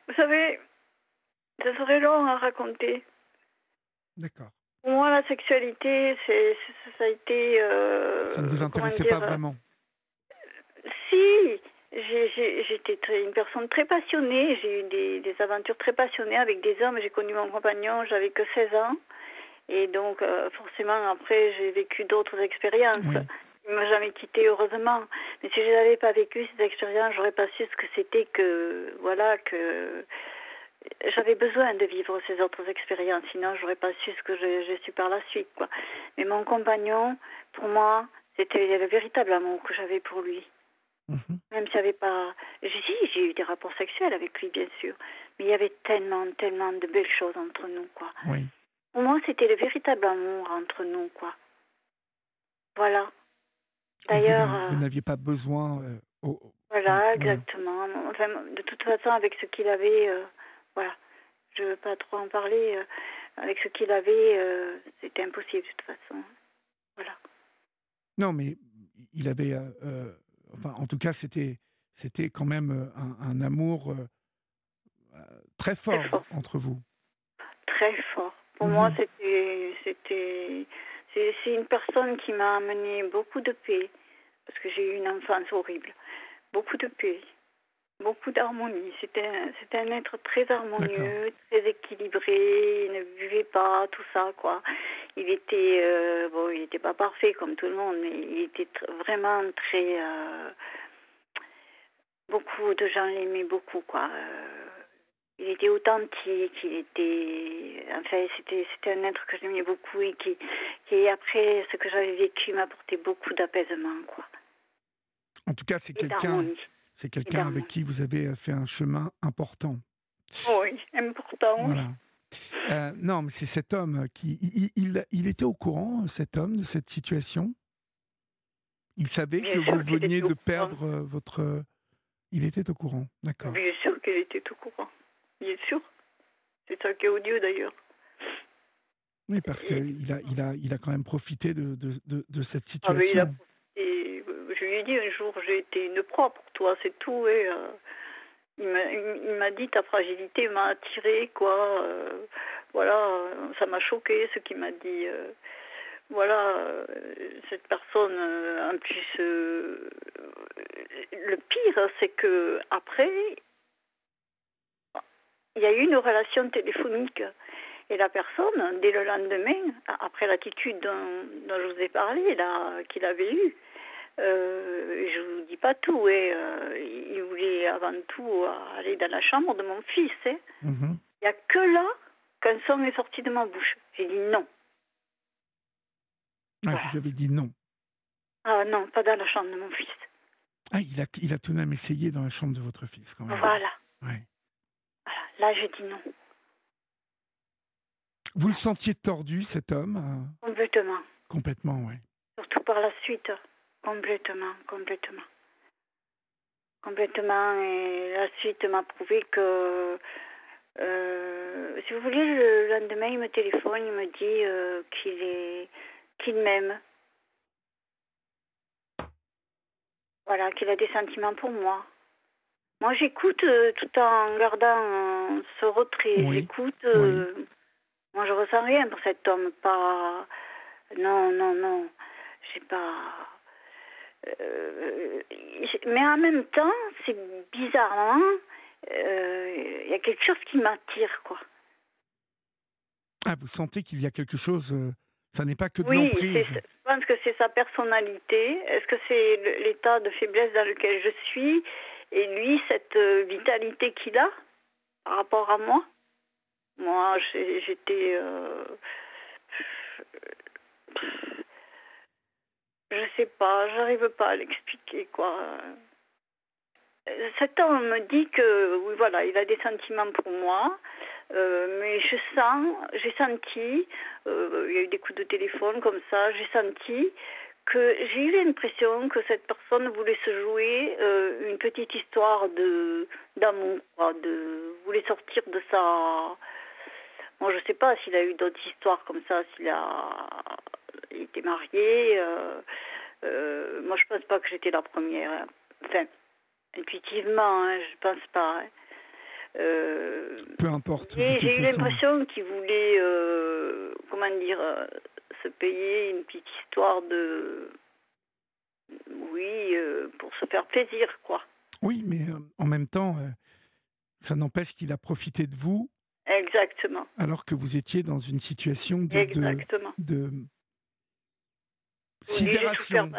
Vous savez, ça serait long à raconter. D'accord. Pour moi, la sexualité, c'est, ça a été. Euh, ça ne vous intéressait pas vraiment? Si, j'étais une personne très passionnée. J'ai eu des, aventures très passionnées avec des hommes. J'ai connu mon compagnon, j'avais que 16 ans. Et donc, euh, forcément, après, j'ai vécu d'autres expériences. Il ne m'a jamais quitté, heureusement. Mais si je n'avais pas vécu ces expériences, j'aurais pas su ce que c'était que, voilà, que j'avais besoin de vivre ces autres expériences, sinon j'aurais pas su ce que je, suis par la suite, quoi. Mais mon compagnon, pour moi, c'était le véritable amour que j'avais pour lui. Mhm. Même si avait pas, j'ai j'ai eu des rapports sexuels avec lui, bien sûr, mais il y avait tellement, tellement de belles choses entre nous, quoi. Pour moi, c'était le véritable amour entre nous, quoi. Voilà. D'ailleurs, vous, n'aviez pas besoin. Euh, voilà, exactement. Enfin, de toute façon, avec ce qu'il avait. Euh, voilà. Je ne veux pas trop en parler. Euh, avec ce qu'il avait, euh, c'était impossible de toute façon. Voilà. Non, mais il avait. Euh, enfin, en tout cas, c'était, c'était quand même un, amour très fort, entre vous. Très fort. Pour moi, mhm. c'était. c'était c'est une personne qui m'a amené beaucoup de paix, parce que j'ai eu une enfance horrible. Beaucoup de paix beaucoup d'harmonie. C'était c'était un être très harmonieux, très équilibré. Il ne buvait pas tout ça quoi. Il était euh, bon, il était pas parfait comme tout le monde, mais il était vraiment très. Euh, beaucoup de gens l'aimaient beaucoup quoi. Euh, il était authentique, il était, enfin, c'était, c'était un être que j'aimais beaucoup et qui, qui après ce que j'avais vécu m'apportait beaucoup d'apaisement, quoi. En tout cas, c'est quelqu'un, c'est quelqu'un avec qui vous avez fait un chemin important. Oui, important. Voilà. Euh, non, mais c'est cet homme qui, il, il, était au courant, cet homme, de cette situation? Il savait que vous veniez de perdre votre. Il était au courant, d'accord. Bien sûr qu'il était au courant. Bien sûr. C'est ça qui est odieux d'ailleurs. Oui, parce qu'il a, il a, il a quand même profité de, de, de, cette situation. Ah, je lui dit un jour, j'ai été une proie pour toi, c'est tout. Et, euh, il m'a dit ta fragilité m'a attiré, quoi. Euh, voilà, ça m'a choqué ce qu'il m'a dit. Euh, voilà, cette personne, en plus, le pire, c'est que après, il y a eu une relation téléphonique. Et la personne, dès le lendemain, après l'attitude dont, je vous ai parlé, qu'il avait eue, euh, je vous dis pas tout, et, euh, il voulait avant tout aller dans la chambre de mon fils. Hein. Mhm. Il n'y a que là qu'un son est sorti de ma bouche. J'ai dit non. Ah, vous avez dit non Ah non, pas dans la chambre de mon fils. Ah, il a, il a tout de même essayé dans la chambre de votre fils, quand même. Voilà. Ouais. Là, je dis non. Vous le sentiez tordu, cet homme euh? Complètement. Complètement, oui. Surtout par la suite. Complètement, complètement. Complètement. Et la suite m'a prouvé que, euh, si vous voulez, le lendemain, il me téléphone, il me dit euh, qu'il est, qu'il m'aime. Voilà, qu'il a des sentiments pour moi. Moi, j'écoute euh, tout en gardant ce retrait. J'écoute. Moi, je ressens rien pour cet homme. Pas. Non, non, non. J'ai pas. Mais en même temps, c'est bizarrement, il y a quelque chose qui m'attire, quoi. Ah, vous sentez qu'il y a quelque chose. ça n'est pas que de oui, l'emprise. Je pense que c'est sa personnalité. Est-ce que c'est l'état de faiblesse dans lequel je suis et lui, cette euh, vitalité qu'il a par rapport à moi, moi, j'étais. Euh, je sais pas, j'arrive pas à l'expliquer, quoi. Cet homme me dit que, oui, voilà, il a des sentiments pour moi, euh, mais je sens, j'ai senti, il y a eu des coups de téléphone comme ça, j'ai senti que j'ai eu l'impression que cette personne voulait se jouer euh, une petite histoire de d'amour, de voulait sortir de sa. Moi, je sais pas s'il a eu d'autres histoires comme ça, s'il a été marié. Euh, euh, moi, je pense pas que j'étais la première. Hein. Enfin, intuitivement, hein, je pense pas. Hein. Peu importe. J'ai eu l'impression qu'il voulait, comment dire, se payer une petite histoire de. Oui, euh, pour se faire plaisir, quoi. Oui, mais euh, en même temps, euh, ça n'empêche qu'il a profité de vous. Exactement. Alors que vous étiez dans une situation de. Exactement. de, sidération.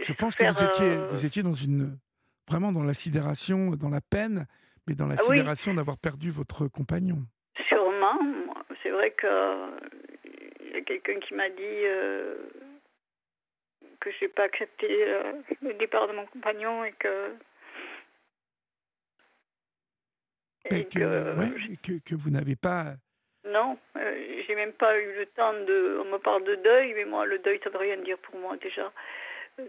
Je pense que vous étiez, vous étiez dans une. Vraiment dans la sidération, dans la peine, mais dans la ah sidération d'avoir perdu votre compagnon. Sûrement. C'est vrai que y a quelqu'un qui m'a dit euh, que je n'ai pas accepté euh, le départ de mon compagnon et que. Et, que, que, vous n'avez pas. Non, euh, j'ai même pas eu le temps de. On me parle de deuil, mais moi, le deuil, ça veut rien dire pour moi déjà.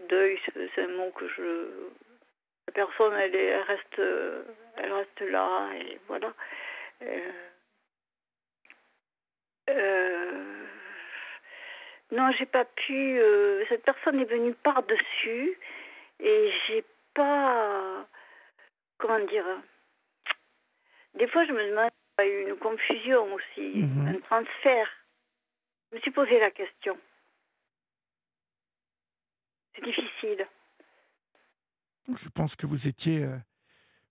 Deuil, c'est un mot que je. La personne, elle, est, elle reste, elle reste là, et voilà. Euh, non, j'ai pas pu. Euh, cette personne est venue par-dessus et j'ai pas. Comment dire Des fois, je me demande s'il y a eu une confusion aussi, mhm. un transfert. Je me suis posé la question. C'est difficile. Je pense que vous étiez. Euh,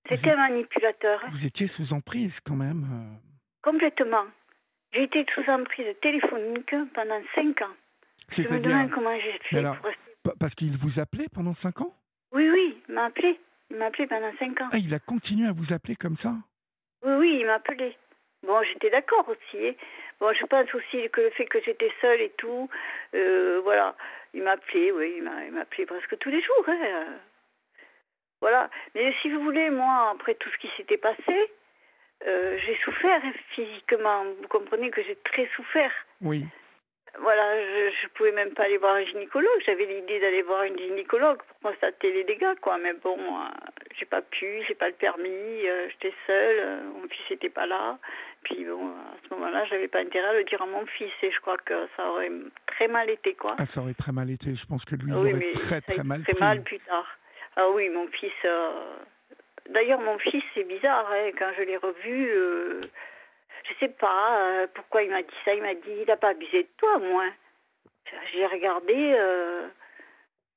C'était un manipulateur. Vous étiez sous emprise quand même. Euh. Complètement. J'ai été sous emprise téléphonique pendant cinq ans. Je me demande comment j'ai fait. parce qu'il vous appelait pendant 5 ans? Oui, oui, il m'a appelé. Il m'a appelé pendant 5 ans. Ah, il a continué à vous appeler comme ça? Oui, oui, il m'appelait. Bon, j'étais d'accord aussi. Hein. Bon, je pense aussi que le fait que j'étais seule et tout, euh, voilà, il m'appelait, oui, il m'appelait presque tous les jours. Hein. Voilà. Mais si vous voulez, moi, après tout ce qui s'était passé, euh, j'ai souffert physiquement. Vous comprenez que j'ai très souffert. Oui. Voilà, je, je pouvais même pas aller voir un gynécologue. J'avais l'idée d'aller voir une gynécologue pour constater les dégâts, quoi. Mais bon, euh, j'ai pas pu, j'ai pas le permis, euh, j'étais seule, mon fils n'était pas là. Puis bon, à ce moment-là, j'avais pas intérêt à le dire à mon fils et je crois que ça aurait très mal été, quoi. Ah, ça aurait très mal été. Je pense que lui, il aurait très très mal très mal plus tard. Ah oui, mon fils. D'ailleurs, mon fils, c'est bizarre, hein, quand je l'ai revu, euh, je sais pas euh, pourquoi il m'a dit ça. Il m'a dit, il n'a pas abusé de toi, moi. J'ai regardé, euh,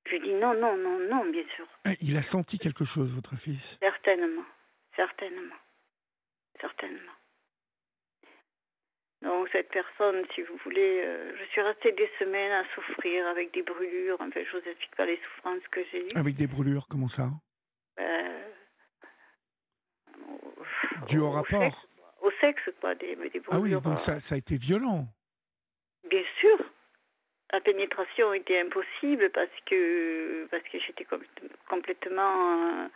je lui ai dit non, non, non, non, bien sûr. Ah, il a senti quelque chose, votre fils? Certainement, certainement, certainement. Donc cette personne, si vous voulez, je suis restée des semaines à souffrir avec des brûlures. Enfin, je vous explique pas les souffrances que j'ai eues. Avec des brûlures, comment ça? Dû au, rapport Sexe, quoi, des, des Ah oui, donc ça, ça a été violent. Bien sûr. La pénétration était impossible parce que, parce que j'étais complètement. Euh,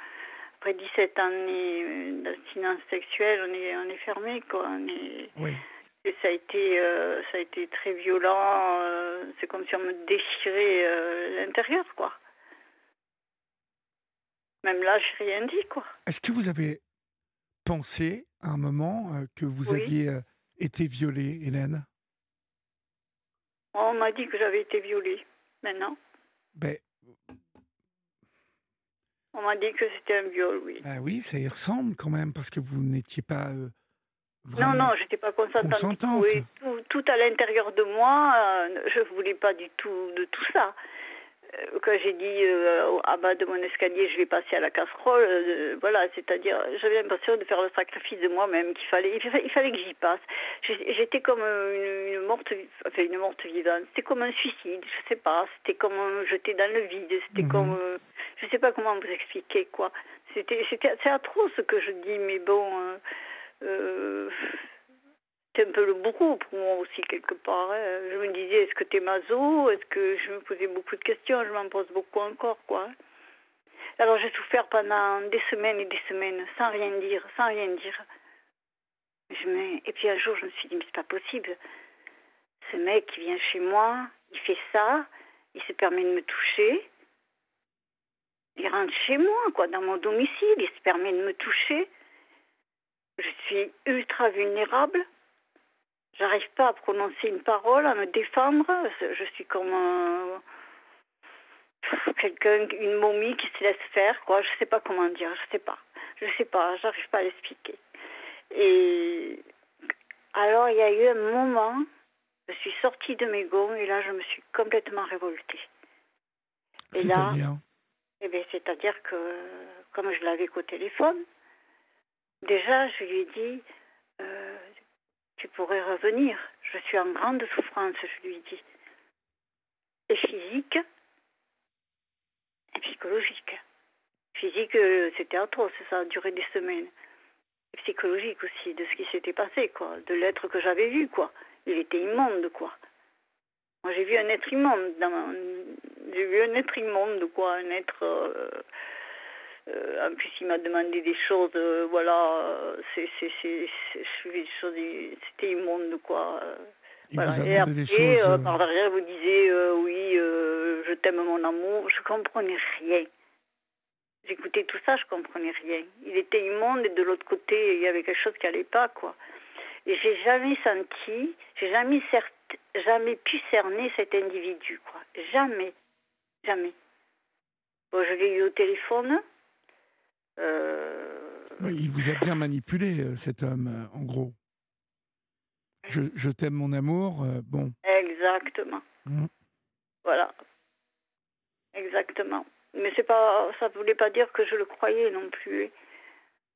après 17 années d'abstinence sexuelle, on est, on est fermé, quoi. On est, oui. Et ça a été, euh, ça a été très violent. Euh, c'est comme si on me déchirait l'intérieur, quoi. Même là, je n'ai rien dit, quoi. Est-ce que vous avez pensé à un moment euh, que vous aviez euh, été violée, Hélène? On m'a dit que j'avais été violée. Maintenant? Ben, On m'a dit que c'était un viol, oui. Ben oui, ça y ressemble quand même, parce que vous n'étiez pas. Euh, non, non, je n'étais pas consentante. consentante. Oui, tout, tout, à l'intérieur de moi, je ne voulais pas du tout de tout ça. Euh, quand j'ai dit euh, à bas de mon escalier, je vais passer à la casserole, euh, voilà, c'est-à-dire, j'avais l'impression de faire le sacrifice de moi-même qu'il fallait, il fallait que j'y passe. J'étais comme une, morte, enfin une morte vivante. C'était comme un suicide, je sais pas. C'était comme un jeté dans le vide. C'était mhm. comme, je sais pas comment vous expliquer quoi. C'était, c'était, c'est atroce ce que je dis, mais bon. Euh, c'est un peu le bourreau pour moi aussi, quelque part. Hein. Je me disais, est-ce que t'es mazo Est-ce que je me posais beaucoup de questions? Je m'en pose beaucoup encore, quoi. Alors j'ai souffert pendant des semaines et des semaines, sans rien dire, sans rien dire. Je me... Et puis un jour, je me suis dit, mais c'est pas possible. Ce mec qui vient chez moi, il fait ça, il se permet de me toucher. Il rentre chez moi, quoi, dans mon domicile, il se permet de me toucher. Je suis ultra vulnérable. J'arrive pas à prononcer une parole, à me défendre. Je suis comme quelqu'un, une momie qui se laisse faire, quoi. Je sais pas comment dire, je sais pas. Je sais pas, j'arrive pas à l'expliquer. Et alors, il y a eu un moment, je suis sortie de mes gonds et là, je me suis complètement révoltée. Et là, eh bien, c'est-à-dire que, comme je l'avais qu'au téléphone, déjà, je lui ai dit, euh, tu pourrais revenir. Je suis en grande souffrance, je lui dis. Et physique et psychologique. Physique, c'était atroce, ça a duré des semaines. Et psychologique aussi, de ce qui s'était passé, quoi. De l'être que j'avais vu, quoi. Il était immonde, quoi. Moi, j'ai vu un être immonde. Dans... J'ai vu un être immonde, quoi. Un être... Euh, euh, en plus, il m'a demandé des choses, euh, voilà, c'est, c'est, c'est, c'était immonde, quoi. Il voilà. vous a Et après, des choses... Euh, par derrière, vous disiez, oui, je t'aime mon amour. Je comprenais rien. J'écoutais tout ça, je comprenais rien. Il était immonde et de l'autre côté, il y avait quelque chose qui allait pas, quoi. Et j'ai jamais senti, j'ai jamais, jamais pu cerner cet individu, quoi. Jamais. Jamais. Bon, je l'ai eu au téléphone. Euh, il vous a bien manipulé, euh, cet homme, euh, en gros. Je, t'aime mon amour, bon. Exactement. Mmh. Voilà. Exactement. Mais c'est pas, ça ne voulait pas dire que je le croyais non plus.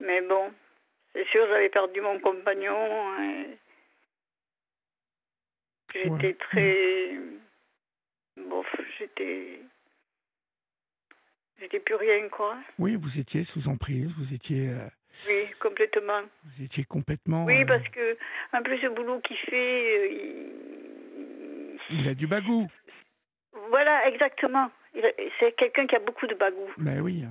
Mais bon, c'est sûr, j'avais perdu mon compagnon. J'étais très. Bon, j'étais. J'étais plus rien, quoi. Oui, vous étiez sous emprise, vous étiez. Euh, Oui, complètement. Vous étiez complètement. Oui, parce que un peu ce boulot qu'il fait, il... il... a du bagou. Voilà, exactement. C'est quelqu'un qui a beaucoup de bagou. Ben oui.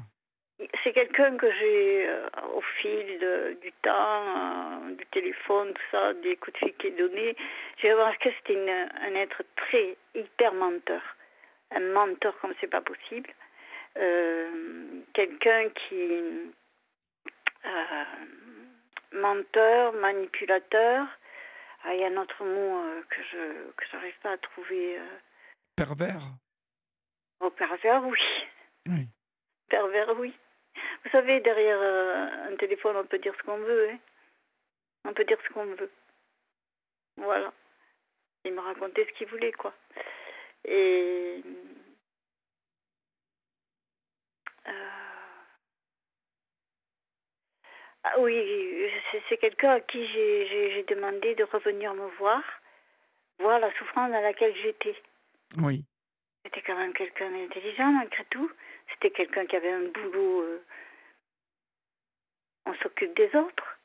C'est quelqu'un que j'ai, euh, au fil du temps, euh, du téléphone, tout ça, des coups de fil qu'il donnait, j'ai remarqué que c'était un être très, hyper menteur. Un menteur comme c'est pas possible. Euh, quelqu'un qui. menteur, manipulateur. Ah, il y a un autre mot que je que j'arrive pas à trouver. Pervers Oh, pervers, oui. Oui. Pervers, oui. Vous savez, derrière euh, un téléphone, on peut dire ce qu'on veut. Hein. On peut dire ce qu'on veut. Voilà. Il me racontait ce qu'il voulait, quoi. Et. Euh, ah oui, c'est quelqu'un à qui j'ai demandé de revenir me voir, voir la souffrance dans laquelle j'étais. Oui. C'était quand même quelqu'un d'intelligent malgré tout. C'était quelqu'un qui avait un boulot. Euh, on s'occupe des autres.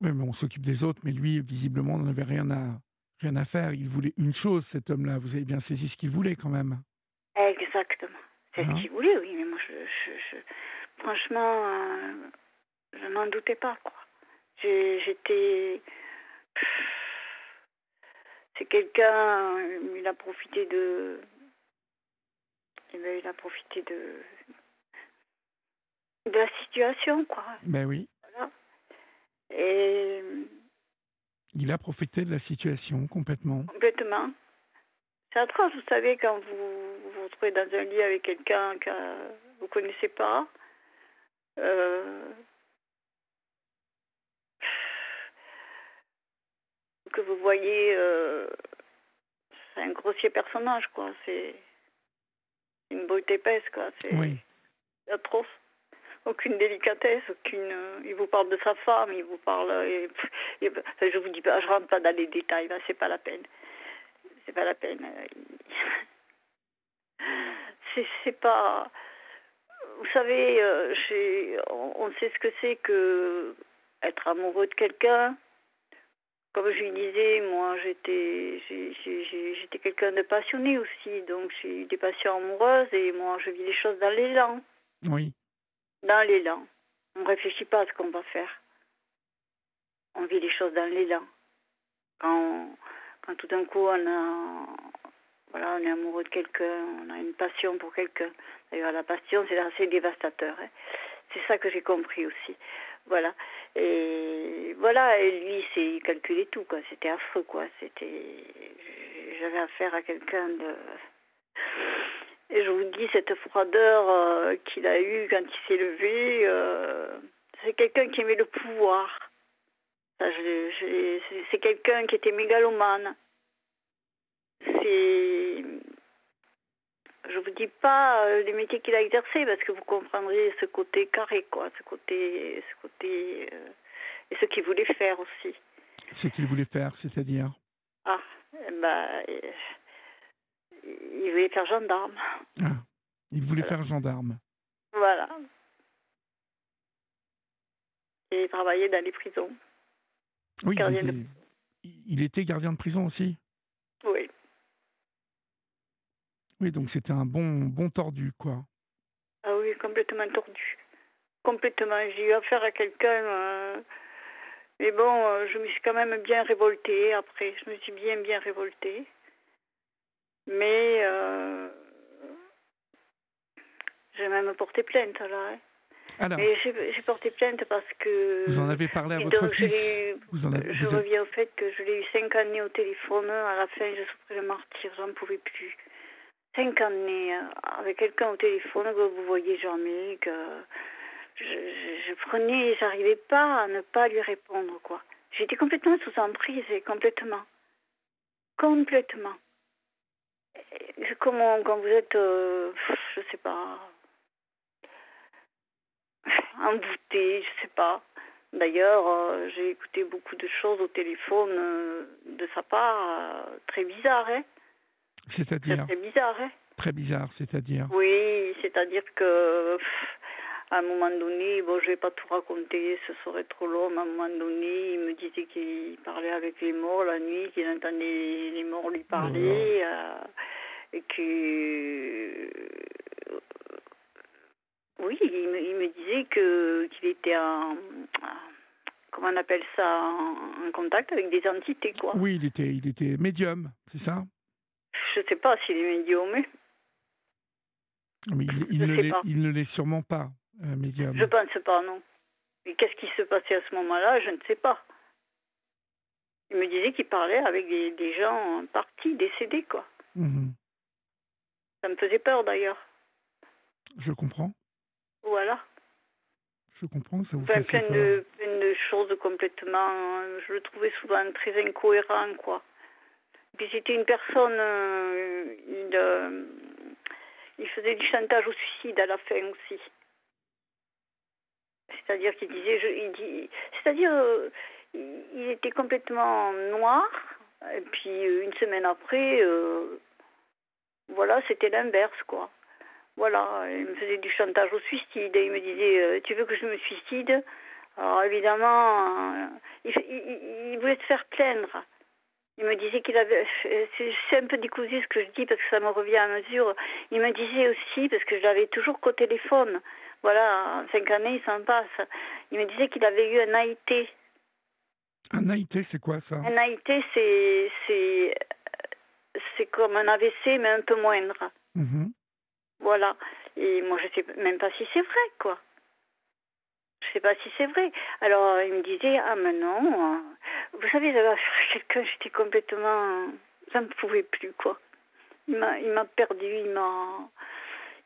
Oui, mais on s'occupe des autres, mais lui, visiblement, n'en avait rien à, rien à faire. Il voulait une chose, cet homme-là. Vous avez bien saisi ce qu'il voulait quand même. Exactement. C'est ce hein? qu'il voulait, oui. Mais moi, je, franchement, euh, je n'en doutais pas, quoi. J'étais c'est quelqu'un, il a profité de. Il a profité de. de la situation, quoi. Ben oui. Voilà. Et. Il a profité de la situation complètement. Complètement. C'est atroce, vous savez, quand vous vous retrouvez dans un lit avec quelqu'un que vous ne connaissez pas. Euh, que vous voyez, euh, c'est un grossier personnage, quoi. C'est une beauté épaisse, quoi. C'est oui. atroce. Aucune délicatesse, aucune. Euh, il vous parle de sa femme, il vous parle. Et, je vous dis pas, je rentre pas dans les détails, là, c'est pas la peine. C'est pas la peine. C'est pas. Vous savez, euh, on sait ce que c'est que être amoureux de quelqu'un comme je lui disais, moi j'étais j'étais quelqu'un de passionné aussi, donc j'ai eu des passions amoureuses et moi je vis les choses dans l'élan. Oui. Dans l'élan. On ne réfléchit pas à ce qu'on va faire. On vit les choses dans l'élan. Quand, quand tout d'un coup on a voilà, on est amoureux de quelqu'un, on a une passion pour quelqu'un. D'ailleurs la passion c'est assez dévastateur. Hein. C'est ça que j'ai compris aussi. Voilà. Et voilà, et lui, c'est calculé tout, quoi. C'était affreux, quoi. C'était. J'avais affaire à quelqu'un de. Et je vous dis, cette froideur euh, qu'il a eue quand il s'est levé, euh, c'est quelqu'un qui aimait le pouvoir. C'est quelqu'un qui était mégalomane. C'est je vous dis pas euh, les métiers qu'il a exercés parce que vous comprendrez ce côté carré, quoi, ce côté, ce côté euh, et ce qu'il voulait faire aussi. Ce qu'il voulait faire, c'est-à-dire Ah, bah, il voulait faire gendarme. Ah, il voulait faire gendarme. Voilà. Et il travaillait dans les prisons. Oui, il était, il était gardien de prison aussi? Oui. Oui, donc c'était un bon, bon tordu, quoi. Ah oui, complètement tordu. Complètement. J'ai eu affaire à quelqu'un. Euh, mais bon, euh, je me suis quand même bien révoltée après. Je me suis bien, bien révoltée. Mais euh, j'ai même porté plainte, là. Hein. Alors, j'ai porté plainte parce que. Vous en avez parlé à votre fils vous en avez, Je reviens au fait que je l'ai eu cinq années au téléphone. À la fin, je souffrais le martyr, j'en pouvais plus cinq années euh, avec quelqu'un au téléphone que vous voyez jamais, que je, je, prenais, j'arrivais pas à ne pas lui répondre, quoi. J'étais complètement sous emprise, complètement. Complètement. Comment, quand vous êtes, euh, je sais pas, envoûté, je sais pas. D'ailleurs, euh, j'ai écouté beaucoup de choses au téléphone de sa part, très bizarres, hein. C'est-à-dire C'est bizarre, hein Très bizarre, c'est-à-dire Oui, c'est-à-dire que à un moment donné, bon, je vais pas tout raconter, ce serait trop long, mais à un moment donné, il me disait qu'il parlait avec les morts la nuit, qu'il entendait les morts lui parler, euh, et que. oui, il me, il me disait que qu'il était en. Comment on appelle ça En contact avec des entités, quoi. Oui, il était, il était médium, c'est ça? Je sais pas s'il est médium, mais. Mais il, ne l'est sûrement pas. Euh, médium. Je pense pas, non. Et qu'est-ce qui se passait à ce moment-là Je ne sais pas. Il me disait qu'il parlait avec des, gens partis, décédés, quoi. Mhm. Ça me faisait peur, d'ailleurs. Je comprends. Voilà. Je comprends, ça vous fait plein de, plein de choses complètement... Je le trouvais souvent très incohérent, quoi. C'était une personne... Euh, il, euh, il faisait du chantage au suicide à la fin aussi. C'est-à-dire qu'il disait, je, il dit, c'est-à-dire, euh, il était complètement noir, et puis une semaine après, voilà, c'était l'inverse, quoi. Voilà, il me faisait du chantage au suicide, et il me disait, tu veux que je me suicide? Alors évidemment, il, il, voulait te faire plaindre. Il me disait qu'il avait. C'est un peu décousu ce que je dis parce que ça me revient à mesure. Il me disait aussi, parce que je l'avais toujours qu'au téléphone, voilà, en cinq années, il s'en passe. Il me disait qu'il avait eu un AIT. Un AIT, c'est quoi ça? Un AIT, c'est, c'est, c'est comme un AVC, mais un peu moindre. Mhm. Voilà. Et moi, je sais même pas si c'est vrai, quoi. Je sais pas si c'est vrai. Alors, il me disait, ah, mais non. Vous savez, j'avais quelqu'un, j'étais complètement. Ça ne pouvait plus, quoi. Il m'a, il perdu, il m'a.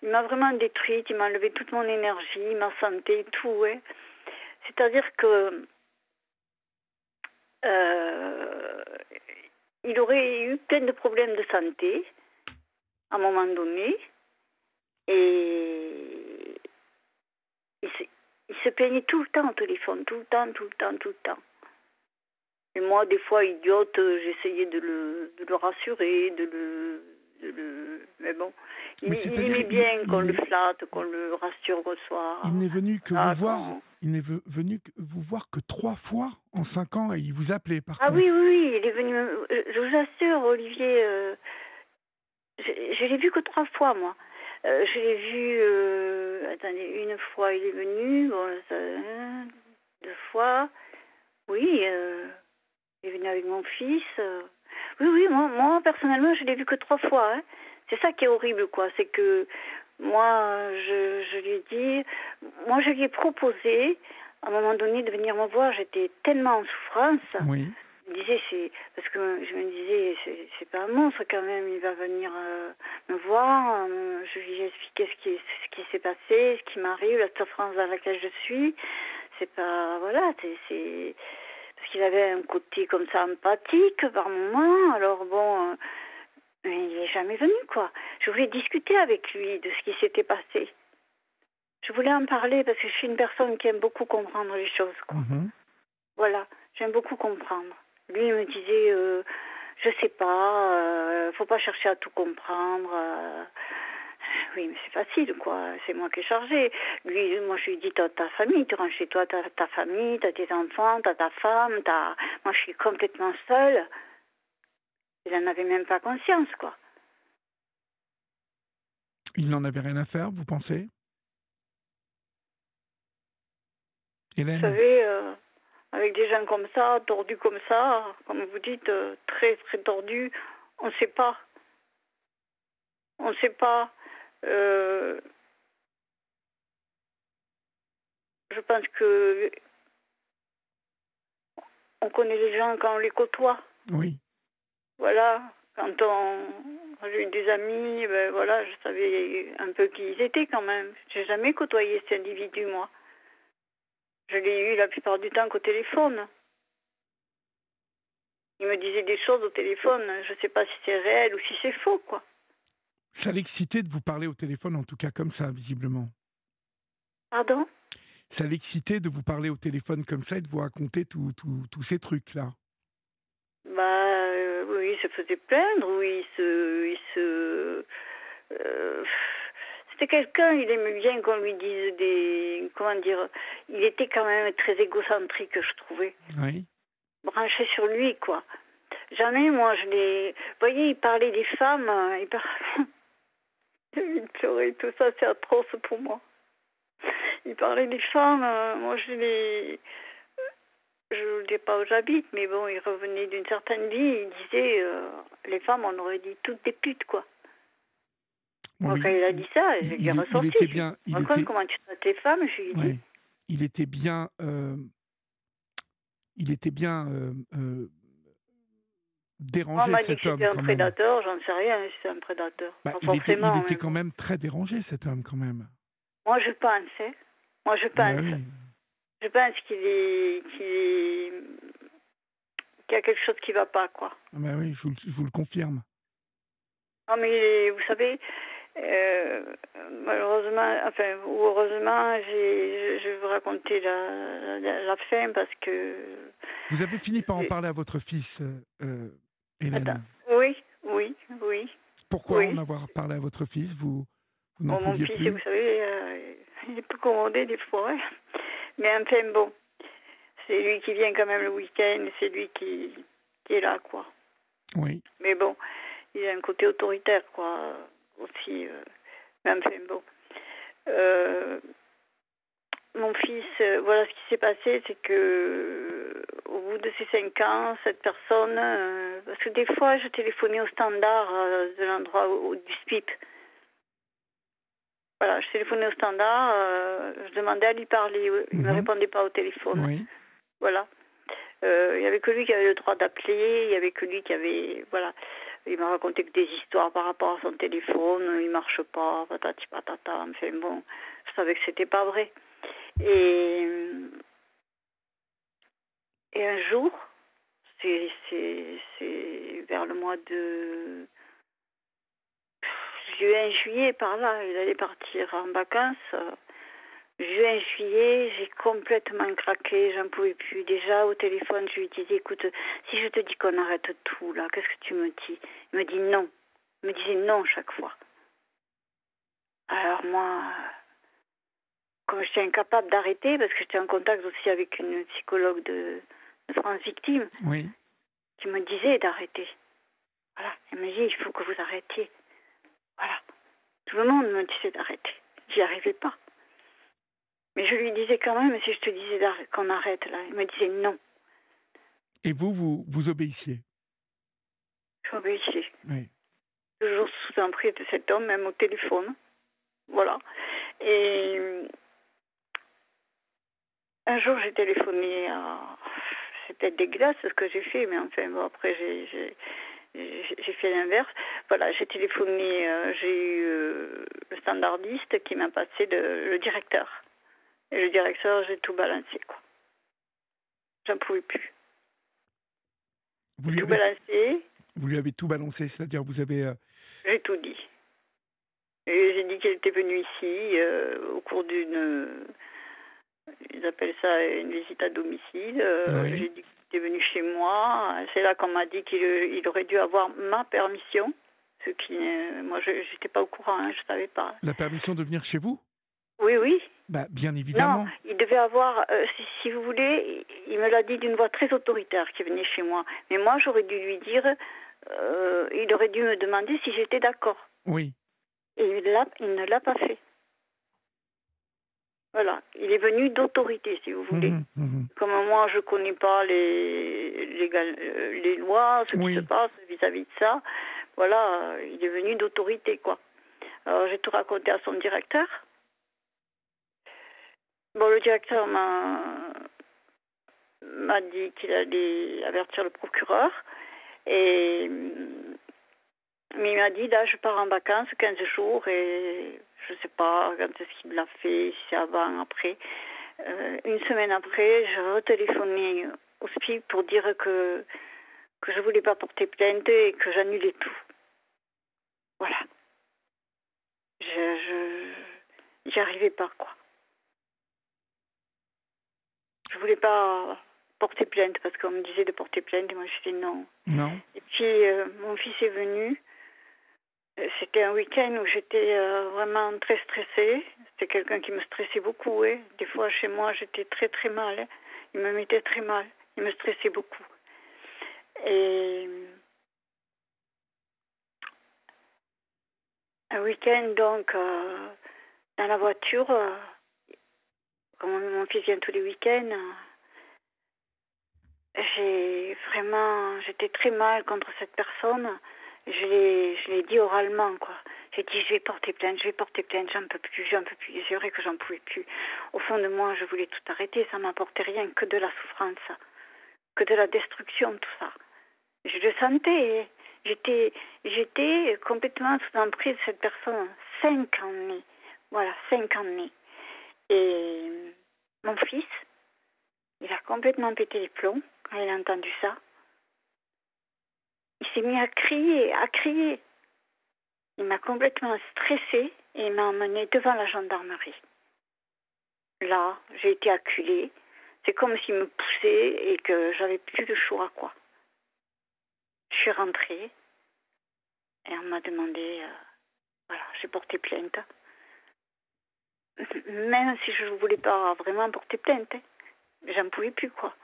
Il m'a vraiment détruite, il m'a enlevé toute mon énergie, ma santé, tout, ouais. C'est-à-dire que euh, il aurait eu plein de problèmes de santé à un moment donné et il se plaignait tout le temps au téléphone, tout le temps, tout le temps, tout le temps. Et moi, des fois, idiote, j'essayais de le, de le rassurer, de le, de le... Mais bon, il, aimait bien qu'on le flatte, qu'on le rassure au soir. Il n'est venu que vous voir. Il n'est venu que vous voir que trois fois en cinq ans et il vous appelait par Ah oui, oui, il est venu. Euh, je vous assure, Olivier, euh, je, l'ai vu que trois fois, moi. Euh, je l'ai vu. attendez, une fois, il est venu. deux fois. Oui, il est venu avec mon fils. oui, oui, moi, moi personnellement, je l'ai vu que trois fois. Hein. C'est ça qui est horrible, quoi. C'est que moi, je, je lui ai dit, moi, je lui ai proposé, à un moment donné, de venir me voir. J'étais tellement en souffrance. Oui. Je me disais, c'est parce que je me disais, c'est pas un monstre quand même. Il va venir euh, me voir. Euh, je lui ai expliqué ce qui, ce qui s'est passé, ce qui m'arrive, la souffrance dans laquelle je suis. C'est pas, voilà, c'est parce qu'il avait un côté comme ça empathique par moment. Alors bon. Euh, mais il n'est jamais venu, quoi. Je voulais discuter avec lui de ce qui s'était passé. Je voulais en parler parce que je suis une personne qui aime beaucoup comprendre les choses, quoi. Mhm. Voilà, j'aime beaucoup comprendre. Lui, il me disait, euh, je sais pas, euh, faut pas chercher à tout comprendre. Euh. Oui, mais c'est facile, quoi. C'est moi qui ai chargé. Lui, moi, je lui dis, t'as ta famille, tu rentres chez toi, t'as ta famille, t'as tes enfants, t'as ta femme, t'as... Moi, je suis complètement seule. Il n'en avait même pas conscience, quoi. Il n'en avait rien à faire, vous pensez? Hélène? Vous savez, euh, avec des gens comme ça, tordus comme ça, comme vous dites, euh, très très tordus, on ne sait pas. On ne sait pas. Euh, je pense que on connaît les gens quand on les côtoie. Oui. Voilà, quand on, j'ai eu des amis, ben voilà, je savais un peu qui ils étaient quand même. J'ai jamais côtoyé cet individu, moi. Je l'ai eu la plupart du temps qu'au téléphone. Il me disait des choses au téléphone. Je ne sais pas si c'est réel ou si c'est faux, quoi. Ça l'excitait de vous parler au téléphone, en tout cas comme ça, visiblement. Pardon? Ça l'excitait de vous parler au téléphone comme ça et de vous raconter tous ces trucs-là. Bah, il se faisait plaindre, oui, il se. Il se euh, c'était quelqu'un, il aimait bien qu'on lui dise des. Comment dire Il était quand même très égocentrique, je trouvais. Oui. Branché sur lui, quoi. Jamais, moi, je l'ai. Vous voyez, il parlait des femmes, euh, il, parlait... il pleurait, tout ça, c'est atroce pour moi. Il parlait des femmes, euh, moi, je l'ai. Je ne dis pas où j'habite, mais bon, il revenait d'une certaine vie, il disait euh, les femmes, on aurait dit toutes des putes, quoi. Moi, quand il a dit ça, j'ai il, ressorti. Il était bien. Il était... comment tu traites les femmes Je lui ai dit. Il était bien. Euh, il était bien euh, euh, dérangé, on cet homme. C'était un prédateur, j'en sais rien, c'est un prédateur. Bah, il était, il était quand même très dérangé, cet homme, quand même. Moi, je pense. Hein. Moi, je pense. Bah oui. Je pense qu'il est, qu'il est, qu'il y a quelque chose qui ne va pas, quoi. Bah oui, je vous, je vous le confirme. Non, mais vous savez, euh, malheureusement, enfin, ou heureusement, je, je vais vous raconter la, la, la, fin parce que. Vous avez fini par en parler à votre fils, euh, Hélène Attends. Oui, oui, oui. Pourquoi oui. en avoir parlé à votre fils? Vous, vous n'en bon, Mon pouviez fils, plus? vous savez, euh, il est peu commandé des fois. Hein. Mais enfin, bon, c'est lui qui vient quand même le week-end, c'est lui qui, qui est là, quoi. Oui. Mais bon, il a un côté autoritaire, quoi aussi. Euh, mais enfin, bon. Euh, mon fils, euh, voilà ce qui s'est passé, c'est que au bout de ces cinq ans, cette personne, euh, parce que des fois, je téléphonais au standard euh, de l'endroit du SPIP. Voilà, je téléphonais au standard, je demandais à lui parler, il ne me répondait pas au téléphone. Oui. Voilà. il n'y avait que lui qui avait le droit d'appeler, il n'y avait que lui qui avait, voilà. Il m'a raconté que des histoires par rapport à son téléphone, il marche pas, patati patata. Enfin bon, je savais que c'était pas vrai. Et, et un jour, c'est vers le mois de juin, juillet, par là, il allait partir en vacances. Juin, juillet, j'ai complètement craqué, j'en pouvais plus. Déjà au téléphone, je lui disais, écoute, si je te dis qu'on arrête tout là, qu'est-ce que tu me dis? Il me dit non. Il me disait non chaque fois. Alors moi, comme j'étais incapable d'arrêter, parce que j'étais en contact aussi avec une psychologue de, de France Victime, oui. qui me disait d'arrêter. Voilà, elle me dit, il faut que vous arrêtiez. Voilà. Tout le monde me disait d'arrêter. J'y arrivais pas. Mais je lui disais quand même, si je te disais qu'on arrête là, il me disait non. Et vous, vous, vous obéissiez? J'obéissais. Oui. Toujours sous emprise de cet homme, même au téléphone. Voilà. Et un jour, j'ai téléphoné à. Peut-être dégueulasse ce que j'ai fait, mais enfin, bon, après, j'ai j'ai fait l'inverse. Voilà, j'ai téléphoné, euh, j'ai eu euh, le standardiste qui m'a passé le, le directeur. Et le directeur, j'ai tout balancé, quoi. J'en pouvais plus. Vous lui, tout avez, balancé. vous lui avez tout balancé, c'est-à-dire vous avez... Euh... J'ai tout dit. Et j'ai dit qu'elle était venue ici euh, au cours d'une... Ils appellent ça une visite à domicile. Euh, Oui. J'ai dit qu'il était venu chez moi. C'est là qu'on m'a dit qu'il il aurait dû avoir ma permission. Ce qui, euh, moi, je n'étais pas au courant, hein, je ne savais pas. La permission de venir chez vous? Oui, oui. bah, Bien évidemment. Non, il devait avoir, euh, si, si, vous voulez, il me l'a dit d'une voix très autoritaire qui venait chez moi. Mais moi, j'aurais dû lui dire, euh, il aurait dû me demander si j'étais d'accord. Oui. Et il, il ne l'a pas fait. Voilà, il est venu d'autorité, si vous voulez. Mmh, mmh. Comme moi, je ne connais pas les, les, les lois, ce oui. qui se passe vis-à-vis -vis de ça, voilà, il est venu d'autorité, quoi. Alors, j'ai tout raconté à son directeur. Bon, le directeur m'a m'a dit qu'il allait avertir le procureur. Et mais il m'a dit là, je pars en vacances 15 jours et je sais pas quand est-ce qu'il l'a fait, si c'est avant, après. Euh, une semaine après, j'ai retéléphoné au SPI pour dire que que je voulais pas porter plainte et que j'annulais tout. Voilà. Je, je j'y arrivais pas quoi. Je voulais pas porter plainte parce qu'on me disait de porter plainte et moi je dis non. Non. Et puis euh, mon fils est venu C'était un week-end où j'étais vraiment très stressée. C'était quelqu'un qui me stressait beaucoup. Hein. Des fois, chez moi, j'étais très très mal. Hein. Il me mettait très mal. Il me stressait beaucoup. Et un week-end, donc, dans la voiture, comme mon fils vient tous les week-ends, j'ai vraiment, j'étais très mal contre cette personne. Je l'ai, je l'ai dit oralement, quoi. J'ai dit, je vais porter plainte, je vais porter plainte, j'en peux plus, j'en peux plus. C'est vrai que j'en pouvais plus. Au fond de moi, je voulais tout arrêter. Ça m'apportait rien que de la souffrance, que de la destruction, tout ça. Je le sentais. J'étais, j'étais complètement sous l'emprise de cette personne. Cinq années. Voilà, cinq années. Et mon fils, il a complètement pété les plombs quand il a entendu ça. Il s'est mis à crier, à crier. Il m'a complètement stressée et il m'a emmené devant la gendarmerie. Là, j'ai été acculée. C'est comme s'il me poussait et que j'avais plus de choix, quoi. Je suis rentrée et on m'a demandé, euh, voilà, j'ai porté plainte. Même si je ne voulais pas vraiment porter plainte, hein. j'en pouvais plus, quoi.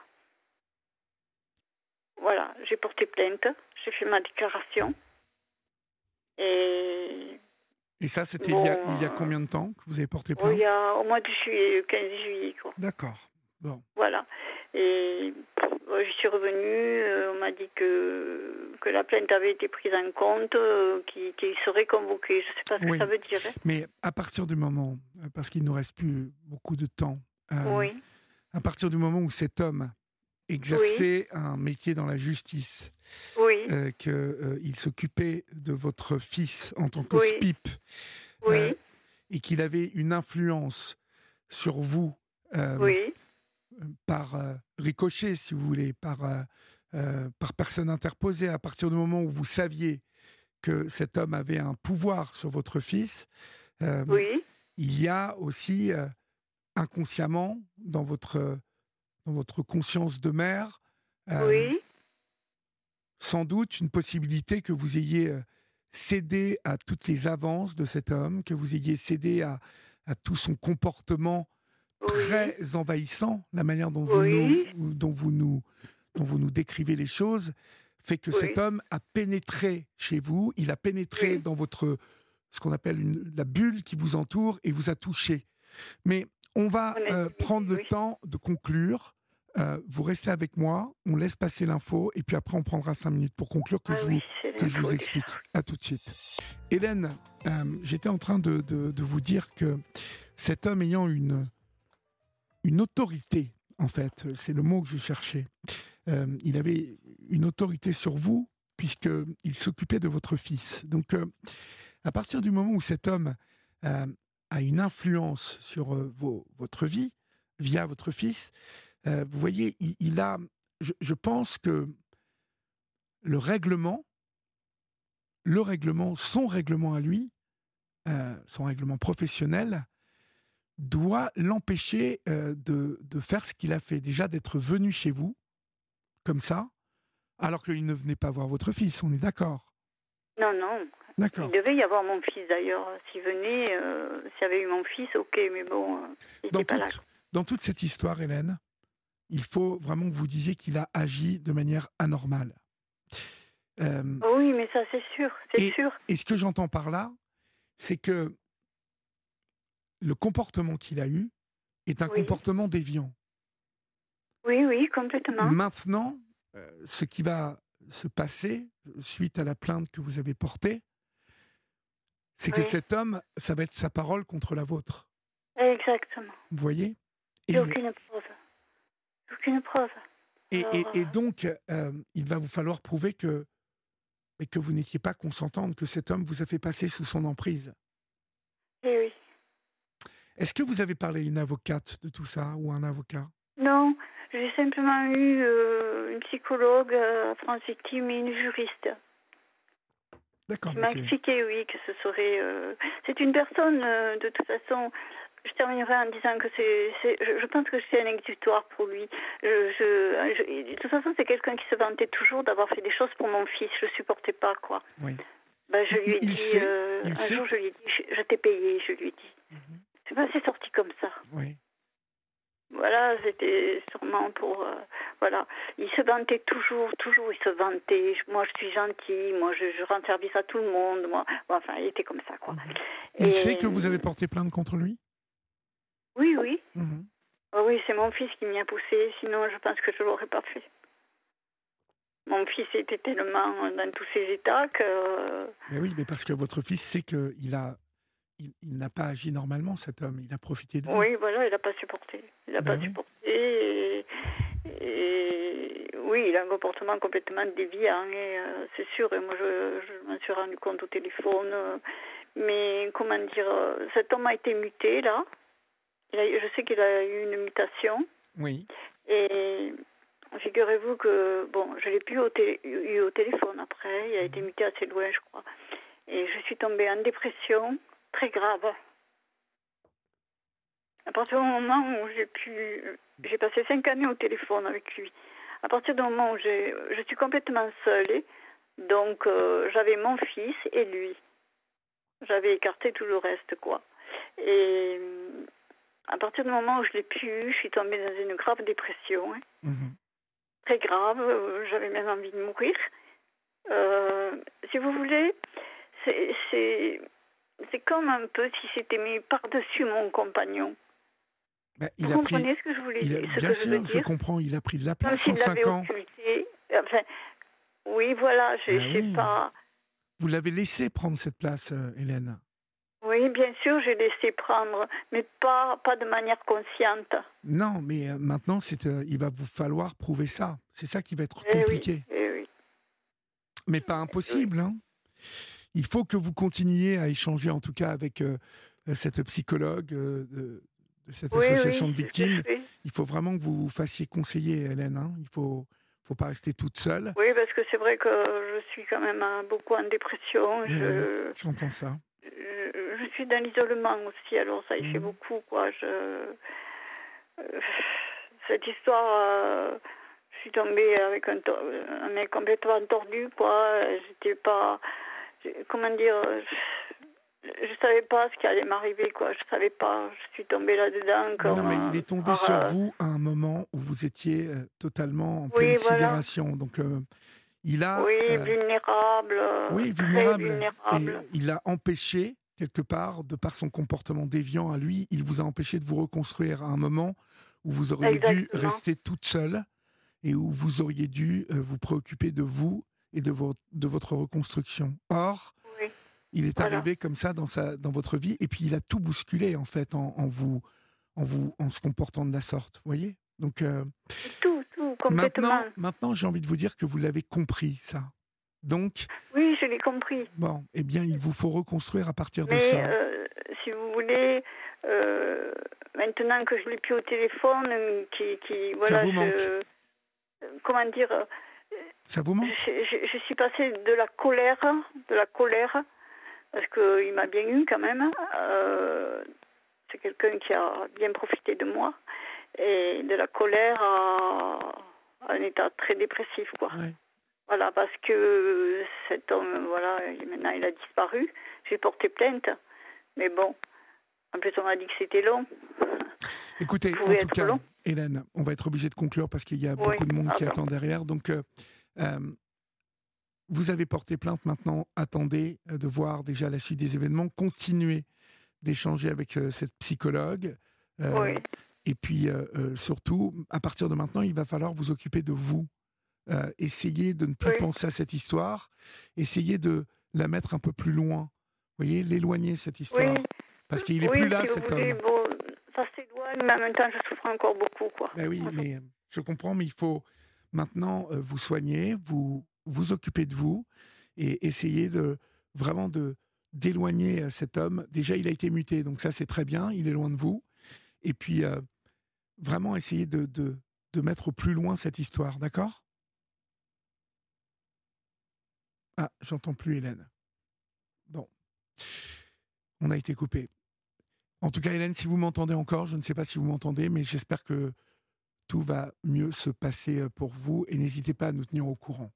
Voilà, j'ai porté plainte, j'ai fait ma déclaration. Et. Et ça, c'était il, y a combien de temps que vous avez porté plainte Il y a au mois de juillet, 15 juillet, quoi. D'accord. Bon. Voilà. Et je suis revenue, euh, on m'a dit que, que la plainte avait été prise en compte, euh, qu'il serait convoqué. Je ne sais pas ce que ça veut dire. Hein. Mais à partir du moment, parce qu'il ne nous reste plus beaucoup de temps, euh, oui. à partir du moment où cet homme exerçait un métier dans la justice, qu'il s'occupait de votre fils en tant que SPIP, et qu'il avait une influence sur vous, par euh, ricochet, si vous voulez, par, euh, euh, par personne interposée, à partir du moment où vous saviez que cet homme avait un pouvoir sur votre fils, il y a aussi inconsciemment dans votre, dans votre conscience de mère, sans doute une possibilité que vous ayez cédé à toutes les avances de cet homme, que vous ayez cédé à, à tout son comportement très envahissant, la manière dont vous, nous, dont, vous nous, dont vous nous décrivez les choses, fait que cet homme a pénétré chez vous, il a pénétré dans votre, ce qu'on appelle une, la bulle qui vous entoure et vous a touché. Mais on va euh, prendre le temps de conclure. Euh, vous restez avec moi, on laisse passer l'info et puis après on prendra cinq minutes pour conclure que ah je vous, que je vous explique. À tout de suite. Hélène, euh, j'étais en train de, de, vous dire que cet homme ayant une, une autorité, en fait, c'est le mot que je cherchais. Euh, il avait une autorité sur vous, puisqu'il s'occupait de votre fils. Donc, euh, à partir du moment où cet homme euh, a une influence sur votre vie, via votre fils, vous voyez, il, a, je, pense que le règlement, le règlement, son règlement à lui, son règlement professionnel, doit l'empêcher euh, de, de, faire ce qu'il a fait. Déjà d'être venu chez vous, comme ça, alors qu'il ne venait pas voir votre fils, on est d'accord? Non, non. D'accord. Il devait y avoir mon fils d'ailleurs. S'il venait, euh, s'il y avait eu mon fils, ok, mais bon, euh, il dans, toute, là. dans toute cette histoire, Hélène, il faut vraiment que vous disiez qu'il a agi de manière anormale. oui, mais ça c'est sûr, c'est sûr. Et ce que j'entends par là, c'est que le comportement qu'il a eu est un comportement déviant. Oui, oui, complètement. Maintenant, euh, ce qui va se passer suite à la plainte que vous avez portée, c'est que cet homme, ça va être sa parole contre la vôtre. Exactement. Vous voyez? Et aucune preuve. Aucune preuve. Et, et, donc, euh, il va vous falloir prouver que, que vous n'étiez pas consentante, que cet homme vous a fait passer sous son emprise. Est-ce que vous avez parlé à une avocate de tout ça ou un avocat? Non, j'ai simplement eu euh, une psychologue euh, France Victime et une juriste. D'accord. Qui m'a expliqué, oui, que ce serait. Euh, c'est une personne, de toute façon. Je terminerai en disant que c'est. Je, pense que c'est un exutoire pour lui. Je, de toute façon, c'est quelqu'un qui se vantait toujours d'avoir fait des choses pour mon fils. Je supportais pas, quoi. Oui. Ben, je lui ai dit, euh, un jour, je lui ai dit, je, t'ai payé, je lui ai dit. Mhm. C'est sorti comme ça. Oui. Voilà, c'était sûrement pour. Euh, voilà. Il se vantait toujours, toujours, il se vantait. Moi, je suis gentil, moi, je, rends service à tout le monde. Moi. enfin, il était comme ça, quoi. Mhm. Il sait que vous avez porté plainte contre lui? Oui, oui. Mhm. Oh oui, c'est mon fils qui m'y a poussé, sinon, je pense que je l'aurais pas fait. Mon fils était tellement dans tous ses états que. Mais oui, mais parce que votre fils sait qu'il a il, n'a pas agi normalement, cet homme. Il a profité de vous. Oui, voilà, il n'a pas supporté. Il n'a ben pas supporté. Et, oui, il a un comportement complètement déviant, et euh, c'est sûr. Et moi, je, je m'en suis rendu compte au téléphone. mais comment dire, cet homme a été muté, là. je sais qu'il a eu une mutation. Oui. Et figurez-vous que, bon, je l'ai plus au eu au téléphone après. Il a été mhm. muté assez loin, je crois. Et je suis tombée en dépression très grave. À partir du moment où j'ai pu, j'ai passé cinq années au téléphone avec lui. À partir du moment où j'ai, je suis complètement seule, donc euh, j'avais mon fils et lui. J'avais écarté tout le reste, quoi. Et à partir du moment où je l'ai pu, je suis tombée dans une grave dépression, hein. mhm. très grave. Euh, j'avais même envie de mourir. Euh, si vous voulez, c'est c'est comme un peu si c'était mis par-dessus mon compagnon. Bah, il Vous comprenez ce que je voulais dire Bien sûr, je, comprends. Il a pris de la place en 5 ans. Enfin, oui, voilà, je ne bah sais pas. Vous l'avez laissé prendre cette place, euh, Hélène Oui, bien sûr, j'ai laissé prendre, mais pas, pas de manière consciente. Non, mais euh, maintenant, c'est, euh, il va vous falloir prouver ça. C'est ça qui va être eh compliqué. Eh oui, Mais pas impossible, hein il faut que vous continuiez à échanger, en tout cas, avec euh, cette psychologue euh, de, cette association de victimes. Il faut vraiment que vous vous fassiez conseiller, Hélène. Hein. Il faut faut pas rester toute seule. Oui, parce que c'est vrai que je suis quand même hein, beaucoup en dépression. J'entends ça. Je, suis dans l'isolement aussi, alors ça y fait mmh. beaucoup, quoi. Je, euh, cette histoire, je suis tombée avec un, un mec complètement tordu, quoi. J'étais pas comment dire, euh, je, ne savais pas ce qui allait m'arriver, quoi. Je savais pas. Je suis tombée là-dedans. Non, mais il est tombé sur euh, vous à un moment où vous étiez euh, totalement en pleine sidération. Donc, il a. Oui, vulnérable. Oui, vulnérable. il a empêché, quelque part, de par son comportement déviant à lui, il vous a empêché de vous reconstruire à un moment où vous auriez dû rester toute seule et où vous auriez dû vous préoccuper de vous et de, de votre reconstruction. Or, il est arrivé comme ça dans, sa, dans votre vie et puis il a tout bousculé en fait en, vous, en, vous, en se comportant de la sorte. Vous voyez? Donc, euh, tout, tout, complètement. Maintenant, maintenant j'ai envie de vous dire que vous l'avez compris, ça. Donc. Oui, je l'ai compris. Bon, eh bien, il vous faut reconstruire à partir de ça. Euh, si vous voulez, euh, maintenant que je l'ai plus au téléphone, qui, qui voilà, ça vous manque. comment dire ça vous manque? Je, suis passée de la colère, de la colère, parce qu'il m'a bien eu quand même. Euh, c'est quelqu'un qui a bien profité de moi. Et de la colère à, un état très dépressif, quoi. Voilà, parce que cet homme, voilà, maintenant il a disparu. J'ai porté plainte. Mais bon, en plus on m'a dit que c'était long. Écoutez, en tout cas, Hélène, on va être obligé de conclure parce qu'il y a beaucoup de monde qui attend derrière. Donc, euh, euh, vous avez porté plainte maintenant. Attendez euh, de voir déjà la suite des événements. Continuez d'échanger avec euh, cette psychologue. Et puis surtout, à partir de maintenant, il va falloir vous occuper de vous. essayez de ne plus penser à cette histoire. Essayez de la mettre un peu plus loin. Vous voyez, l'éloigner cette histoire. Parce qu'il n'est plus là, cet homme. Bon, ça s'éloigne, mais en même temps, je souffre encore beaucoup. Quoi. Ben oui, mais je comprends, mais il faut, Maintenant, euh, vous soignez, vous vous occupez de vous et essayez de vraiment de d'éloigner euh, cet homme. Déjà, il a été muté, donc ça c'est très bien. Il est loin de vous. Et puis euh, vraiment essayer de, de, de mettre plus loin cette histoire, d'accord? Ah, j'entends plus Hélène. Bon, on a été coupé. En tout cas, Hélène, si vous m'entendez encore, je ne sais pas si vous m'entendez, mais j'espère que tout va mieux se passer euh, pour vous et n'hésitez pas à nous tenir au courant.